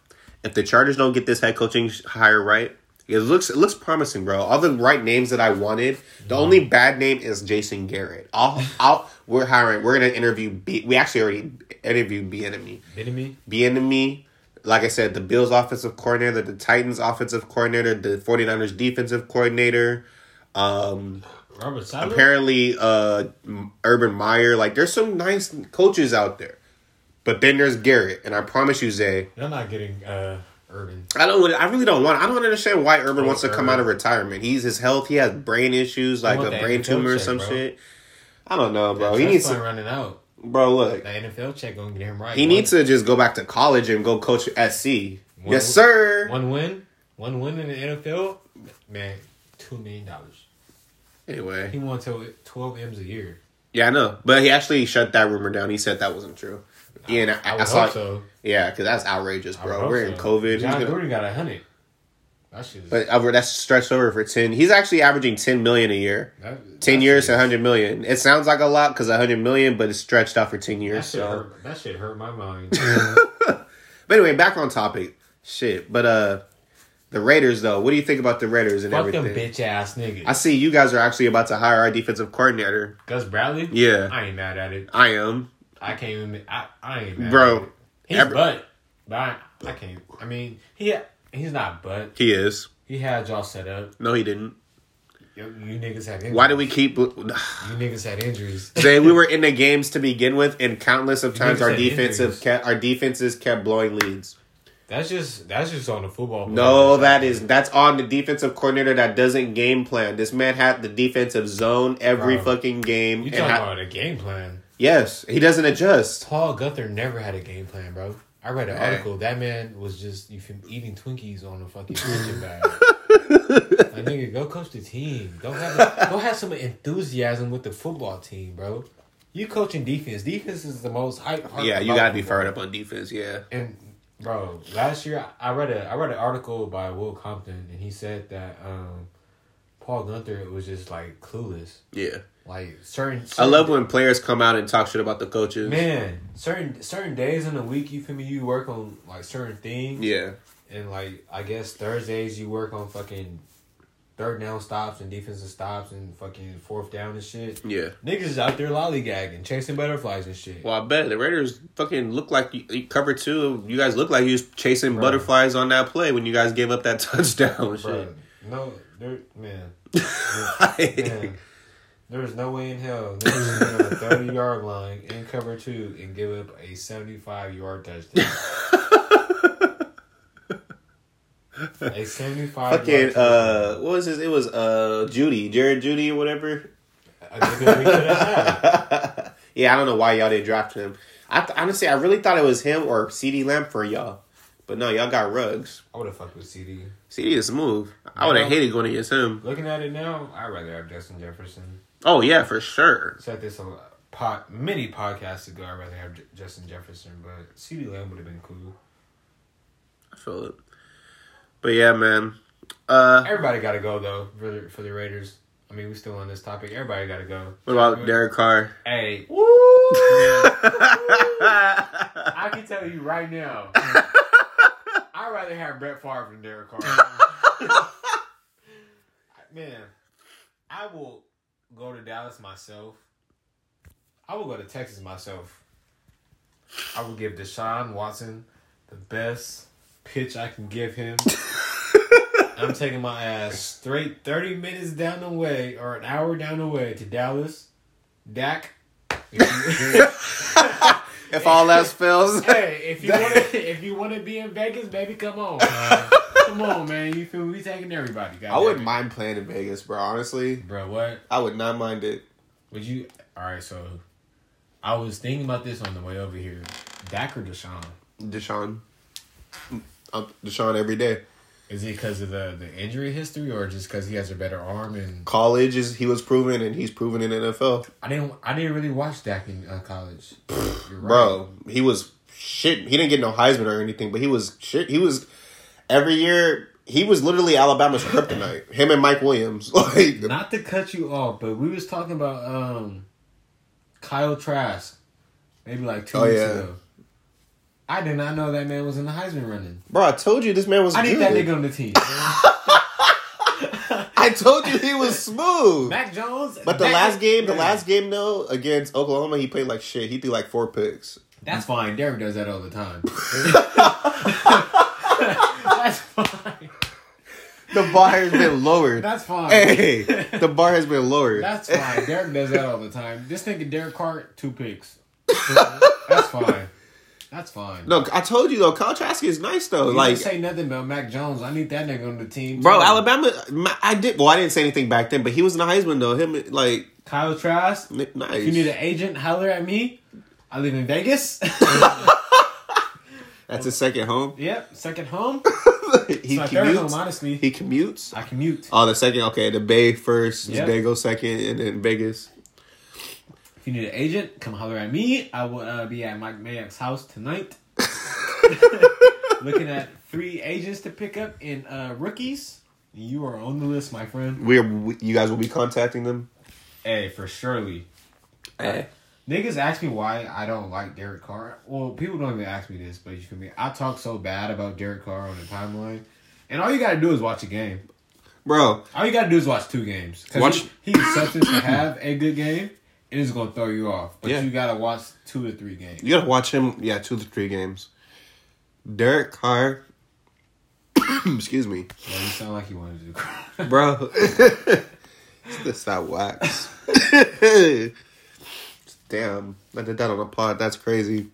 If the Chargers don't get this head coaching hire right, it looks it looks promising, bro. All the right names that I wanted. The mm-hmm. only bad name is Jason Garrett. I'll, I'll we're hiring. We're gonna interview. B, we actually already interviewed Bieniemy. Me? Bieniemy. Like I said, the Bills offensive coordinator, the Titans offensive coordinator, the 49ers defensive coordinator. Um apparently uh Urban Meyer. Like there's some nice coaches out there. But then there's Garrett, and I promise you, Zay, They're not getting uh, Urban. I don't. I really don't want. I don't understand why Urban Oh, wants to come out of retirement. He's his health. He has brain issues, like a brain tumor or some bro. shit. I don't know, bro. That He needs to, running out. Bro. Look, The NFL check gonna get him right. he One- needs to just go back to college and go coach SC. One- yes, sir. One win, one win in the NFL, man, two million dollars. Anyway, he won to twelve m's a year. yeah, I know, but he actually shut that rumor down. He said that wasn't true. Yeah, and I, I I, saw. so. Yeah, because that's outrageous, bro. We're in so. COVID. He's Jon Gruden got a hundred. That shit. Is, but over that's stretched over for ten. He's actually averaging ten million a year. that, Ten that years, a hundred million. It sounds like a lot because a hundred million, but it's stretched out for ten That years. shit, So, hurt, that shit hurt my mind. but anyway, back on topic. Shit, but uh, the Raiders though. What do you think about the Raiders and Fuck them everything? bitch ass niggas. I see you guys are actually about to hire our defensive coordinator. Gus Bradley. Yeah, I ain't mad at it. I am, I can't even. I, I ain't mad. Bro, at it. he's every- butt, but I, I can't. I mean, he he's not butt. he is. He had y'all set up. No, he didn't. You, you niggas had injuries. Why do we keep? You niggas had injuries. Say we were in the games to begin with, and countless of times our defensive kept, our defenses kept blowing leads. That's just that's just on the football. player. No, that is that's on the defensive coordinator that doesn't game plan. This man had the defensive zone every Bro, fucking game. You talking ha- about a game plan? yes, he doesn't adjust. Paul Guenther never had a game plan, bro. I read an Man. article. That man was just you eating Twinkies on a fucking kitchen bag. Like, nigga, go coach the team. Go have a, go have some enthusiasm with the football team, bro. You coaching defense. Defense is the most hype. part Yeah, you gotta be fired up on defense. Yeah, And bro, last year I read a I read an article by Will Compton, and he said that um, Paul Guenther was just like clueless. yeah. Like certain, I love when players come out and talk shit about the coaches. man certain certain days in the week. You feel me? You work on like certain things. Yeah, And like I guess Thursdays you work on fucking third down stops and defensive stops and fucking fourth down and shit. yeah. Niggas is out there lollygagging, chasing butterflies and shit. Well, I bet the Raiders fucking look like you, you covered two. You guys look like you was chasing butterflies on that play when you guys gave up that touchdown. Shit. no, there, man, man. There is no way in hell niggas is on the thirty yard line in cover two and give up a seventy five yard touchdown. a seventy-five. Fucking yard uh, what was his? It was uh Jeudy, Jared Jeudy or whatever. touchdown. a nigga we could have had. yeah, I don't know why y'all didn't draft him. I th- honestly, I really thought it was him or CeeDee Lamb for y'all, but no, y'all got Ruggs. I would have fucked with CeeDee. CeeDee is smooth. I would have hated going against him. Looking at it now, I'd rather have Justin Jefferson. Oh yeah, for sure. Said this a pod, many podcasts ago. I'd rather have J- Justin Jefferson, but CeeDee Lamb would have been cool. I feel it. But yeah, man. Uh, Everybody got to go though for the, for the Raiders. I mean, we still on this topic. Everybody got to go. what about Derek Carr? Hey, Woo! I can tell you right now. I'd rather have Brett Favre than Derek Carr. Man, I will go to Dallas myself. I will go to Texas myself. I will give Deshaun Watson the best pitch I can give him. I'm taking my ass straight 30 minutes down the way or an hour down the way to Dallas. Dak. if all else fails, hey, if you want to, if you want to be in Vegas, baby, come on, man. come on, man. You feel me? We taking everybody. I wouldn't mind playing in Vegas, bro. Honestly, bro. What I would not mind it. would you? All right, so I was thinking about this on the way over here. Dak or Deshaun? Deshaun, I'm Deshaun every day. Is it because of the the injury history, or just because he has a better arm? And College is he was proven, and he's proven in NFL, I didn't I didn't really watch Dak in uh, college. You're right. bro. He was shit. He didn't get no Heisman or anything, but he was shit. He was every year. He was literally Alabama's kryptonite. Him and Mike Williams, like Not to cut you off, but we was talking about um Kyle Trask maybe like two Oh, weeks yeah. ago. I did not know that man was in the Heisman running. bro. I told you this man was. I need that nigga on the team. I told you he was smooth. Mac Jones. But the Mac- last game, the last game though against Oklahoma, he played like shit. He threw like four picks. That's fine. Derek does that all the time. That's fine. The bar has been lowered. That's fine. hey, the bar has been lowered. That's fine. Derek does that all the time. Just think of Derek Carr, two picks. That's fine. That's fine. no, I told you though. Kyle Trask is nice though. You like, didn't say nothing about Mac Jones. I need that nigga on the team. bro, too. Alabama. I did. Well, I didn't say anything back then, but he was in the Heisman though. Him like Kyle Trask. n- nice. If you need an agent, holler at me. I live in Vegas. That's his second home. yep, second home. he my third home, commutes. honestly. He commutes. I commute. Oh, the second. Okay, the Bay first. Yep. They go second, and then Vegas. If you need an agent, come holler at me. I will uh, be at Mike Mayock's house tonight. Looking at three agents to pick up in uh, rookies. You are on the list, my friend. We are. We, you guys will be contacting them. Hey, for surely. Hey. Niggas ask me why I don't like Derek Carr. Well, people don't even ask me this, but you feel me? I talk so bad about Derek Carr on the timeline. And all you gotta do is watch a game. Bro, All you gotta do is watch two games. Watch- he, he's substance to have a good game. And It is gonna throw you off. But Yeah. you gotta watch two to three games. you gotta watch him. Yeah, two to three games. Derek Carr. Excuse me, Yeah, you sound like you wanted to bro. This that wax. Damn, I did that on a pod. That's crazy.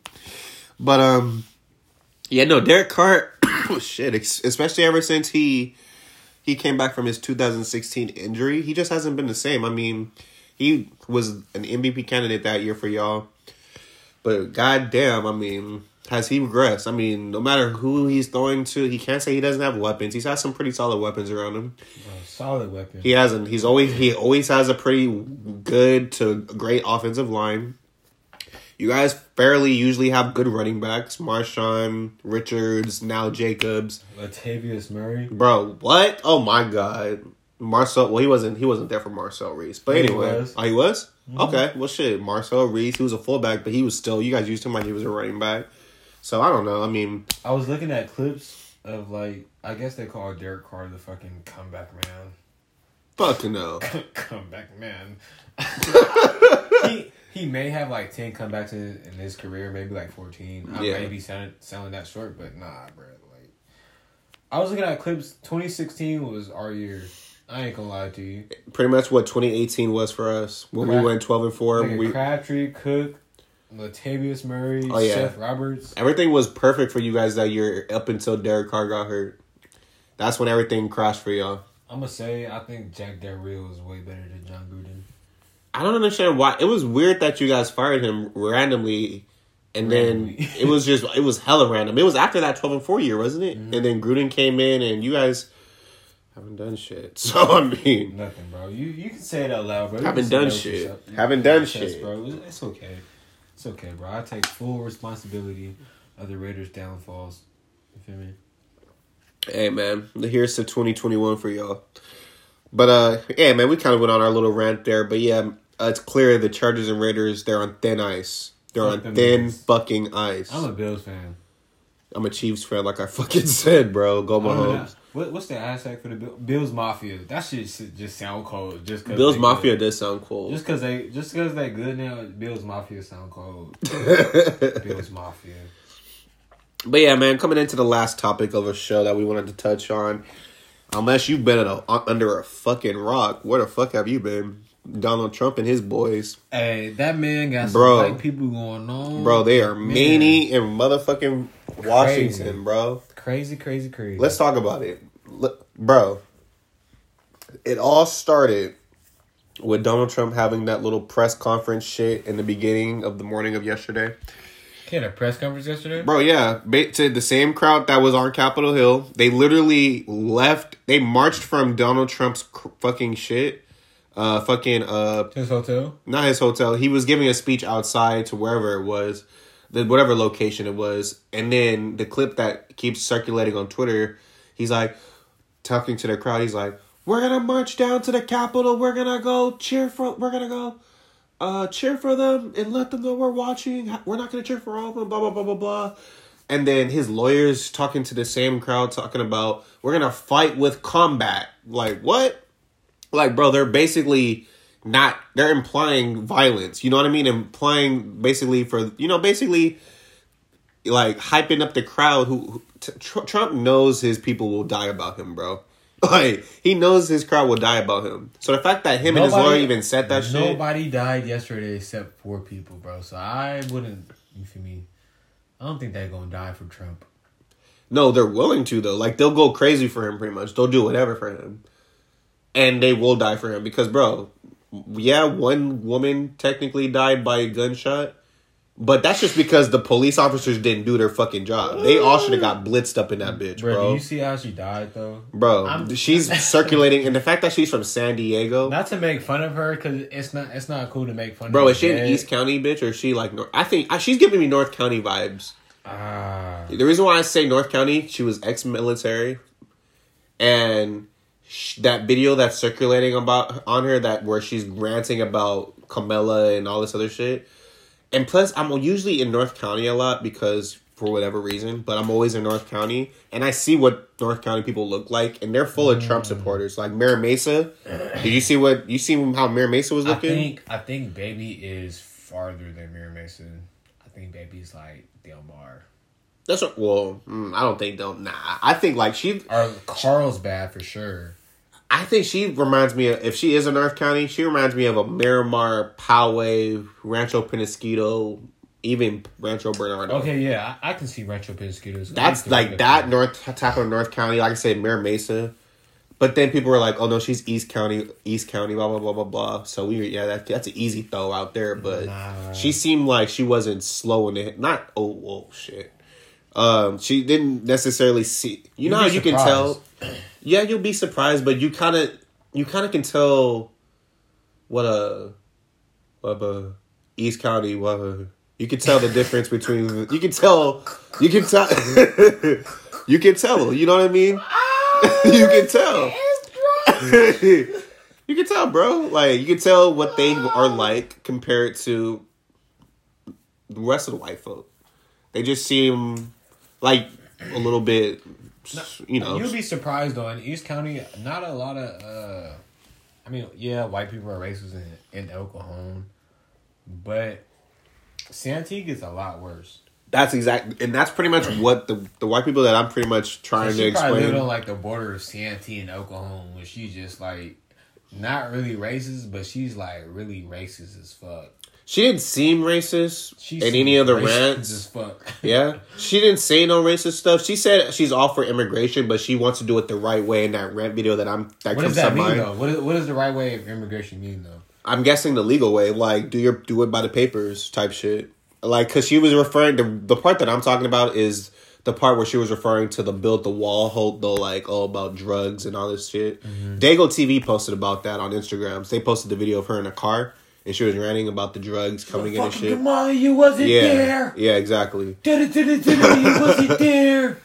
But um, yeah, no, Derek Carr. shit, especially ever since he he came back from his 2016 injury, he just hasn't been the same. I mean, he was an MVP candidate that year for y'all, but goddamn, I mean, has he regressed? I mean, no matter who he's throwing to, he can't say he doesn't have weapons. He's had some pretty solid weapons around him. solid weapon. He hasn't. He's always he always has a pretty good to great offensive line. You guys fairly usually have good running backs: Marshawn, Richards, now Jacobs. Latavius Murray. Bro, what? Oh my god, Marcel. Well, he wasn't. He wasn't there for Marcel Reese. But Yeah, he anyway, was. oh, he was. Mm-hmm. Okay, well, shit. Marcel Reese. He was a fullback, but he was still. You guys used him like he was a running back. So I don't know. I mean, I was looking at clips of like I guess they call Derek Carr the fucking comeback man. Fucking no. comeback man. he he may have like ten comebacks in, in his career, maybe like fourteen. I Yeah. may be selling, selling that short, but nah, bro. Like I was looking at clips. Twenty sixteen was our year. I ain't gonna lie to you. Pretty much what 2018 was for us when we went 12 and four. Nigga, We Crabtree, Cook, Latavius Murray, Oh, yeah. Seth Roberts. everything was perfect for you guys that year up until Derek Carr got hurt. That's when everything crashed for y'all. I'm gonna say I think Jack Del Rio is way better than Jon Gruden. I don't understand why. It was weird that you guys fired him randomly, and Randomly. then it was just it was hella random. It was after that twelve and four year, wasn't it? Mm-hmm. And then Gruden came in, and you guys haven't done shit. So I mean, Nothing, bro. You you can say it out loud, bro. You Haven't done shit. Haven't done shit. bro. It's okay. It's okay, bro. I take full responsibility of the Raiders' downfalls. You feel me? hey man, here's to twenty twenty one for y'all. But uh, yeah, man, we kind of went on our little rant there. But yeah, uh, it's clear the Chargers and Raiders they're on thin ice. They're Fuck on them thin Bills. fucking ice. I'm a Bills fan. I'm a Chiefs fan, like I fucking said, bro. Go don't Mahomes. What, what's the hashtag for the Bill, Bills Mafia? That shit should just sound cold. Just cause Bills Mafia Good. does sound cold. Just cause they just cause they good now, Bills Mafia sound cold. Bills Mafia. But yeah, man, coming into the last topic of a show that we wanted to touch on, unless you've been at a, under a fucking rock, where the fuck have you been? Donald Trump and his boys, Hey, that man got some Bro. white people going on. bro. They are Man. many in motherfucking Washington, Crazy. bro. Crazy, crazy, crazy. Let's talk about it, Look, bro. It all started with Donald Trump having that little press conference shit in the beginning of the morning of yesterday. He had a press conference yesterday. Bro, yeah, ba- to the same crowd that was on Capitol Hill. They literally left. They marched from Donald Trump's cr- fucking shit. Uh, fucking uh, His hotel. not his hotel. He was giving a speech outside to wherever it was, the whatever location it was, and then the clip that keeps circulating on Twitter. He's like talking to the crowd. He's like, "We're gonna march down to the Capitol. We're gonna go cheer for. We're gonna go." uh, cheer for them and let them know we're watching. We're not gonna cheer for all of them. Blah blah blah blah blah. And then his lawyers talking to the same crowd, talking about we're gonna fight with combat. Like what? Like bro, they're basically not. They're implying violence. You know what I mean? Implying basically for you know basically like hyping up the crowd. Who, who t- Trump knows his people will die about him, bro. Like he knows his crowd will die about him. So the fact that him and his lawyer even said that shit. Nobody died yesterday except four people, bro. So I wouldn't. You feel me? I don't think they're gonna die for Trump. No, they're willing to though. Like they'll go crazy for him pretty much. They'll do whatever for him. And they will die for him because bro, yeah, one woman technically died by a gunshot. But that's just because the police officers didn't do their fucking job. They all should have got blitzed up in that bitch, Bro, bro. do you see how she died though? Bro, I'm- she's circulating and the fact that she's from San Diego. Not to make fun of her, cause it's not. It's not cool to make fun. Bro, of Bro, is she dead. an East County bitch or is she like North? I think she's giving me North County vibes. Ah, The reason why I say North County, she was ex-military, and sh- that video that's circulating about on her that where she's ranting about Camilla and all this other shit. And plus, I'm usually in North County a lot because for whatever reason, but I'm always in North County, and I see what North County people look like, and they're full of Mm. Trump supporters. Like Mira Mesa, did you see what you see how Mira Mesa was I looking? think I think baby is farther than Mira Mesa. I think baby's like Del Mar That's what. Well, mm, I don't think don't. Nah, I think like she or Carlsbad for sure. I think she reminds me of if she is in North County, she reminds me of a Miramar, Poway, Rancho Penasquito, even Rancho Bernardo. Okay, yeah, I, I can see Rancho Penasquitos. That's like that North type of North County. Like I said, Mira Mesa. But then people were like, "Oh no, she's East County, East County, blah blah blah blah blah." So we, yeah, that, that's an easy throw out there. But Nah. she seemed like she wasn't slowing it. Not oh, whoa, shit. Um, she didn't necessarily see. You know You'd how you can tell. Yeah, you'll be surprised, but you kind of, you kind of can tell what a, what a East County, what a. You can tell the difference between. You can tell. You can tell. you can tell. You know what I mean? you can tell. you can tell, bro. Like you can tell what they are like compared to the rest of the white folk. They just seem like a little bit, you know. You'll be surprised though. In East County, not a lot of. uh I mean, yeah, white people are racist in, in Cajon, but Santique is a lot worse. That's exact, and that's pretty much what the the white people that I'm pretty much trying to she explain. like the border of Santee and Oklahoma, where she's just like not really racist, but she's like really racist as fuck. She didn't seem racist She in any of the rants. as fuck. Yeah, she didn't say no racist stuff. She said she's all for immigration, but she wants to do it the right way. In that rant video that I'm that What comes does that to mean mind. though? What is, what does the right way of immigration mean though? I'm guessing the legal way, like do your do it by the papers type shit. Like, cause she was referring to the part that I'm talking about is the part where she was referring to the build the wall hold the like all about drugs and all this shit. Mm-hmm. Dago TV posted about that on Instagram. They posted the video of her in a car and she was ranting about the drugs coming in and shit. on, you wasn't Yeah, yeah, exactly. You wasn't there.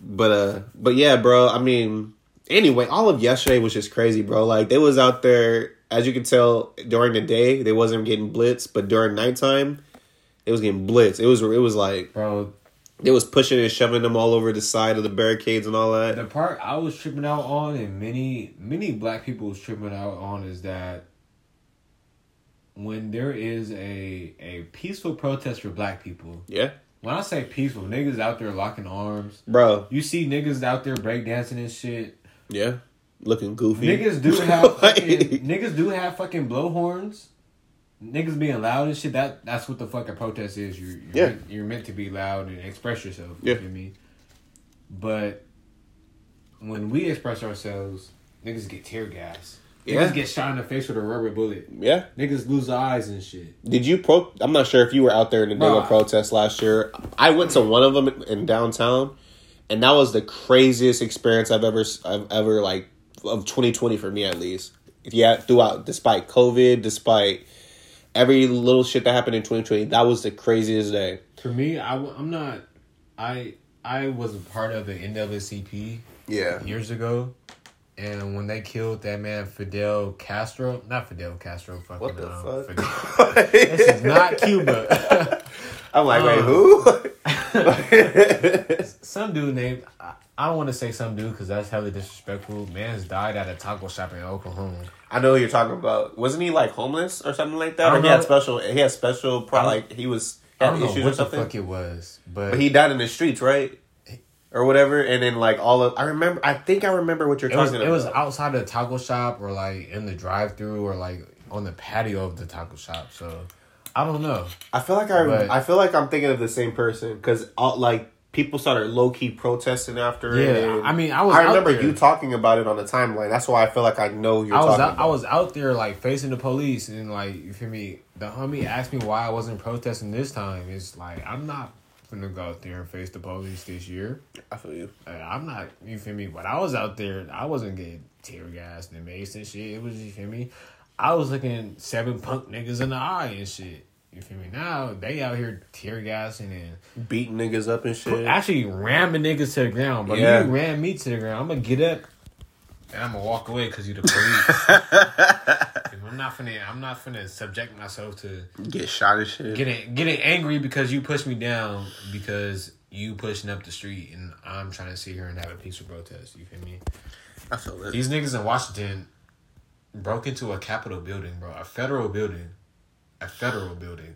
But uh, but yeah, bro. I mean, anyway, all of yesterday was just crazy, bro. Like they was out there, as you can tell, during the day they wasn't getting blitzed, but during nighttime, it was getting blitzed. It was it was like Bro, they was pushing and shoving them all over the side of the barricades and all that. the part I was tripping out on, and many many black people was tripping out on, is that when there is a a peaceful protest for black people. Yeah, When I say peaceful, niggas out there locking arms. bro. You see niggas out there breakdancing and shit. Yeah, looking goofy. Niggas do have fucking, niggas do have fucking blowhorns. Niggas being loud and shit. That that's what the fucking protest is. You're you're, Yeah. meant, you're meant to be loud and express yourself. Yeah. You feel me? But when we express ourselves, niggas get tear gas. Niggas Yeah. get shot in the face with a rubber bullet. Yeah. Niggas lose eyes and shit. Did you pro? I'm not sure if you were out there in the Bro, protest last year. I went to one of them in downtown, and that was the craziest experience I've ever I've ever like of 2020 for me at least. If yeah, throughout, despite COVID, despite every little shit that happened in 2020, that was the craziest day. For me, I, am not. I I was a part of the NAACP Yeah, years ago, and when they killed that man Fidel Castro, not Fidel Castro, fucking what the um, fuck? This is not Cuba. I'm like, wait, Um, who? some dude named I, I don't want to say some dude because that's hella disrespectful. Man's died at a taco shop in Oklahoma. I know who you're talking about. Wasn't he like homeless or something like that? Or don't he had special. He had special. Pro, like he was I had don't know issues what or the something. fuck it was, but, But he died in the streets, right? Or whatever, and then like all of I remember. I think I remember what you're it was talking it was about. outside the taco shop or like in the drive through or like on the patio of the taco shop. So I don't know. I feel like I But- I feel like I'm thinking of the same person because like people started low key protesting after it. Yeah, and I mean, I was I remember you talking about it on the timeline. That's why I feel like I know you're I was talking out, about. I was out there like facing the police and like you feel me. The homie asked me why I wasn't protesting this time. It's like I'm not gonna go out there and face the police this year. I feel you. Uh, I'm not. You feel me? When I was out there, I wasn't getting tear gassed and maced and shit. It was you feel me. I was looking seven punk niggas in the eye and shit. You feel me? Now they out here tear gassing and Beating niggas up and shit. actually ramming niggas to the ground. But Yeah. you ram me to the ground, I'm gonna get up and I'm gonna walk away because you're the police. I'm not finna. I'm not finna subject myself to Get shot and shit. getting getting angry because you pushed me down because you pushing up the street and I'm trying to sit here and have a peaceful protest. You feel me? I feel it. These niggas in Washington broke into a Capitol building, bro, a federal building, a federal building.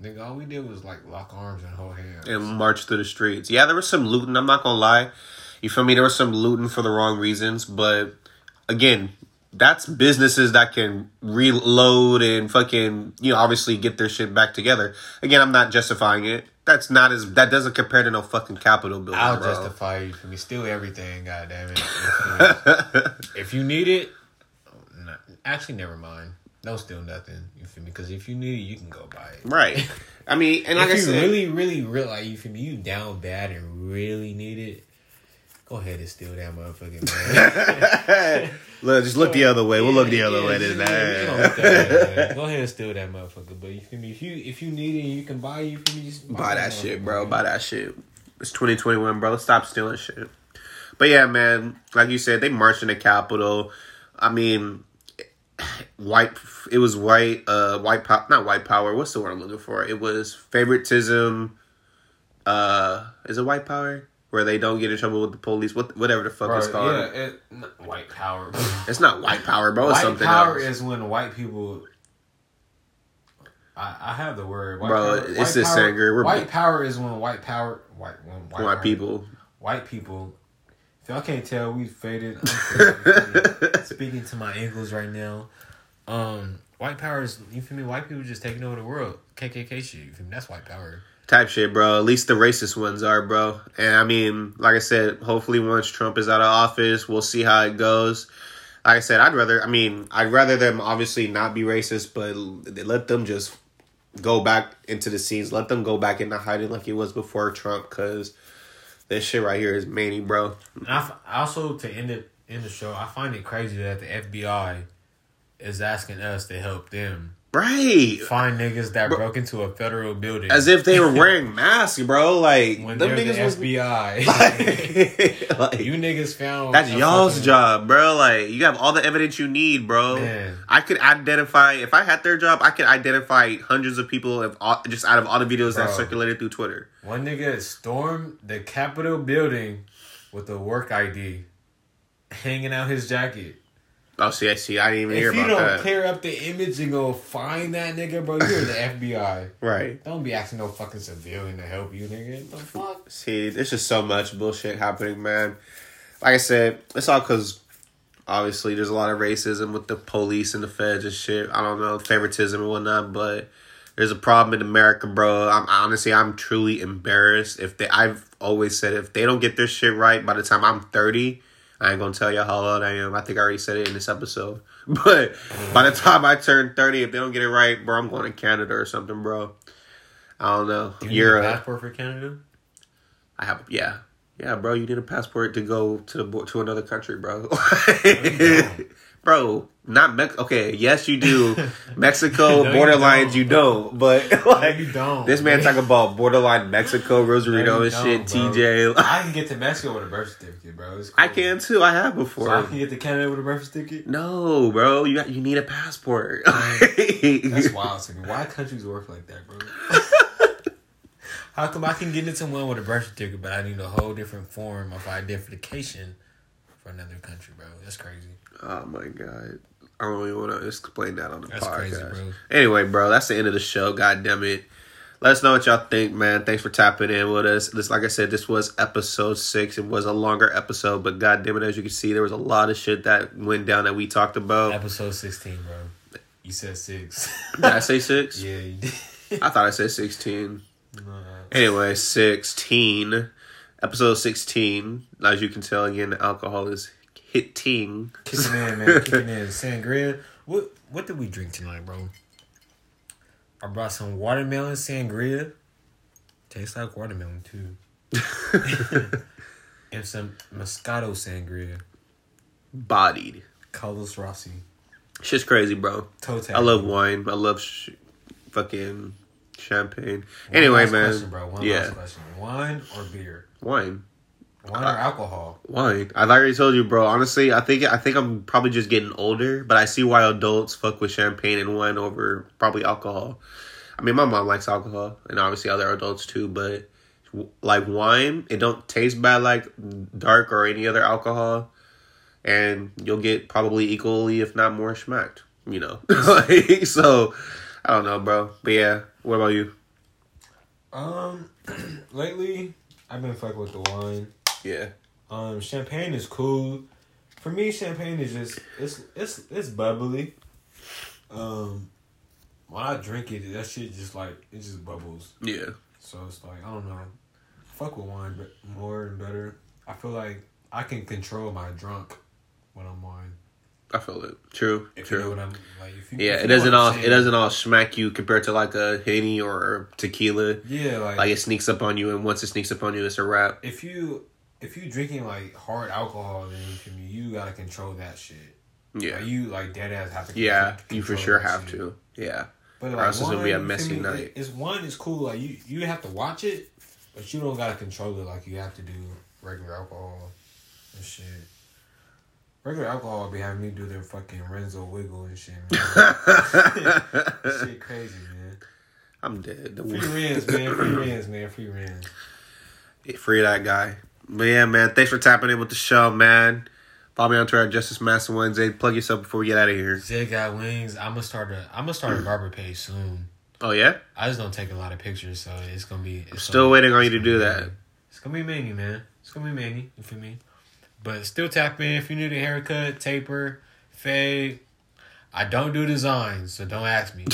Nigga, all we did was like lock arms and hold hands. and march through the streets. Yeah, there was some looting. I'm not gonna lie. You feel me? There was some looting for the wrong reasons, but again, that's businesses that can reload and fucking you know obviously get their shit back together. Again, I'm not justifying it. That's not as that doesn't compare to no fucking capital building. I'll bro. justify you for me. Steal everything, goddamn it. If, you need it, no, actually, never mind. Don't steal nothing. You feel me? Because if you need it, you can go buy it. Right. I mean, and like if I you said, really, really, really, like you feel me, you down bad and really need it, go ahead and steal that motherfucking man. look, just look the other way. We'll look the other Yeah, way than yeah, that. that. Go ahead and steal that motherfucker. But you feel me? If you if you need it, you can buy. it, You feel me? Just Buy that shit, bro. Buy that shit. It's 2021, bro. Let's Stop stealing shit. But yeah, man, like you said, they marched in the Capitol. I mean, white. It was white. Uh, white power. Not white power. What's the word I'm looking for? It was favoritism. Uh, is it white power where they don't get in trouble with the police? What, whatever the fuck Bro, it's called. yeah, it, white power. It's not white power, bro. It's white something power else. is when white people. I, I have the word, white Bro, power, it's this power, angry. We're- white power is when white power, white when white, white power- people. white people. If y'all can't tell, we faded. Faded. speaking to my ankles right now. Um, white power is you feel me? White people just taking over the world. KKK shit. You feel me? That's white power. Type shit, bro. At least the racist ones are, bro. And I mean, like I said, hopefully once Trump is out of office, we'll see how it goes. Like I said, I'd rather. I mean, I'd rather them obviously not be racist, but let them just go back into the scenes. Let them go back into hiding like it was before Trump, because this shit right here is many, bro. And I f- also to end it in the show, I find it crazy that the FBI is asking us to help them Right. find niggas that Bro. broke into a federal building As if they were wearing masks, bro. Like when them niggas the was FBI. like, you niggas found That's y'all's fucking- job, bro. Like you have all the evidence you need, bro. Man. I could identify if I had their job. I could identify hundreds of people if all, just out of all the videos that circulated through Twitter. One nigga stormed the Capitol building with a work ID, hanging out his jacket. Oh, see, I see. I didn't even hear about that. If you don't clear up the image and go find that nigga, bro, you're the FBI. Right. Don't be asking no fucking civilian to help you, nigga. The fuck? See, there's just so much bullshit happening, man. Like I said, it's all because obviously there's a lot of racism with the police and the feds and shit. I don't know favoritism and whatnot, but there's a problem in America, bro. I'm honestly, I'm truly embarrassed. If they, I've always said, if they don't get their shit right by the time I'm 30, I ain't gonna tell you how old I am. I think I already said it in this episode. But by the time I turn 30, if they don't get it right, bro, I'm going to Canada or something, bro. I don't know. You need You're a passport for Canada? I have yeah. Yeah, bro, you need a passport to go to the to another country, bro. bro, not Mex. Okay, yes, you do. Mexico No, you borderlines, don't. you don't. But No, like, you don't. this man talking about borderline Mexico, Rosarito No, and shit. bro. TJ, I can get to Mexico with a birth certificate, bro. It's I can too. I have So I can get to Canada with a birth certificate? No, bro, you got you need a passport. That's wild to me. Why countries work like that, bro? How come I can get into one with a birth certificate, but I need a whole different form of identification for another country, bro? That's crazy. Oh my god. I don't even want to explain that on the That's podcast. crazy, bro. Anyway, bro, that's the end of the show. God damn it. Let us know what y'all think, man. Thanks for tapping in with us. This, like I said, this was episode six. It was a longer episode, but god damn it, as you can see, there was a lot of shit that went down that we talked about. Episode 16, bro. You said six. Did I say six? yeah, you did. I thought I said sixteen. Nah. Anyway, sixteen. Episode sixteen. As you can tell, again, the alcohol is hitting. Kicking in, man. Kicking in. Sangria. What What did we drink tonight, bro? I brought some watermelon sangria. Tastes like watermelon too. and some Moscato sangria. Bodied. Carlos Rossi. Shit's crazy, bro. Toe tag. I love wine. I love sh- fucking champagne. One anyway, last man. question, bro. One yeah, last question. Wine or beer? wine. Wine or alcohol? Wine. I've already told you, bro. Honestly, I think I think I'm probably just getting older, but I see why adults fuck with champagne and wine over probably alcohol. I mean, my mom likes alcohol, and obviously other adults too. But like wine, it don't taste bad like dark or any other alcohol, and you'll get probably equally, if not more, smacked. You know, like, so I don't know, bro. But yeah, what about you? Um, lately I've been fucking with the wine. Yeah, Um, champagne is cool. For me, champagne is just it's it's it's bubbly. Um, when I drink it, that shit just like it just bubbles. yeah, So it's like I don't know. Fuck with wine, but more and better. I feel like I can control my drunk when I'm wine. I feel it. True, If true. you know like. You, Yeah, it doesn't all saying. it doesn't all smack you compared to like a henny or tequila. Yeah, like, Like it sneaks up on you, and once it sneaks up on you, it's a wrap. if you if you drinking like hard alcohol, then you gotta control that shit. Yeah, Like, you like dead ass have to. yeah, control you for sure have shit. to. Yeah, But Or like, else it's gonna be a messy me? night. It- It's one is cool. Like you, you have to watch it, but you don't gotta control it like you have to do regular alcohol and shit. Regular alcohol be having me do their fucking Renzo wiggle and shit. Man. Shit crazy, man. I'm dead. Free rins, man. Free rins, man. Free rins. Free that guy. But yeah, man, thanks for tapping in with the show, man. Follow me on Twitter at Justice Master Wednesday. Plug yourself before we get out of here. Zay got wings. I'm gonna start a. I'm gonna start a hmm. barber page soon. Oh yeah, I just don't take a lot of pictures, so it's gonna be. It's still gonna- waiting on you to do that. It's gonna be many, man. It's gonna be many. You feel me? But still tap in if you need a haircut, taper, fade. I don't do designs, so don't ask me.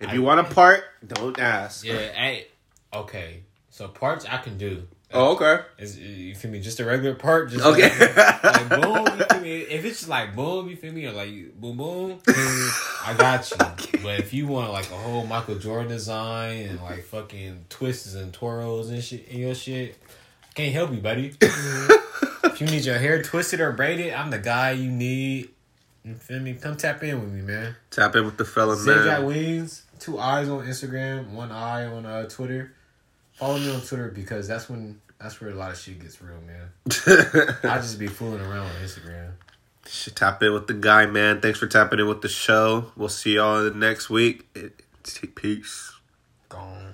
if you want a part, don't ask. yeah, hey, okay. So parts I can do. Oh, okay. Is you feel me? Just a regular part. Just Okay. Like, like boom. You feel me? If it's just like boom, you feel me? Or like boom, boom. I got you. But if you want like a whole Michael Jordan design and like fucking twists and twirls and shit in your shit, I can't help you, buddy. if you need your hair twisted or braided, I'm the guy you need. You feel me? Come tap in with me, man. Tap in with the fella, Zigzag man. Wings, two eyes on Instagram, one eye on uh, Twitter. Follow me on Twitter because that's when that's where a lot of shit gets real, man. I just be fooling around on Instagram. Should tap in with the guy, man. Thanks for tapping in with the show. We'll see y'all in the next week. Peace. Gone.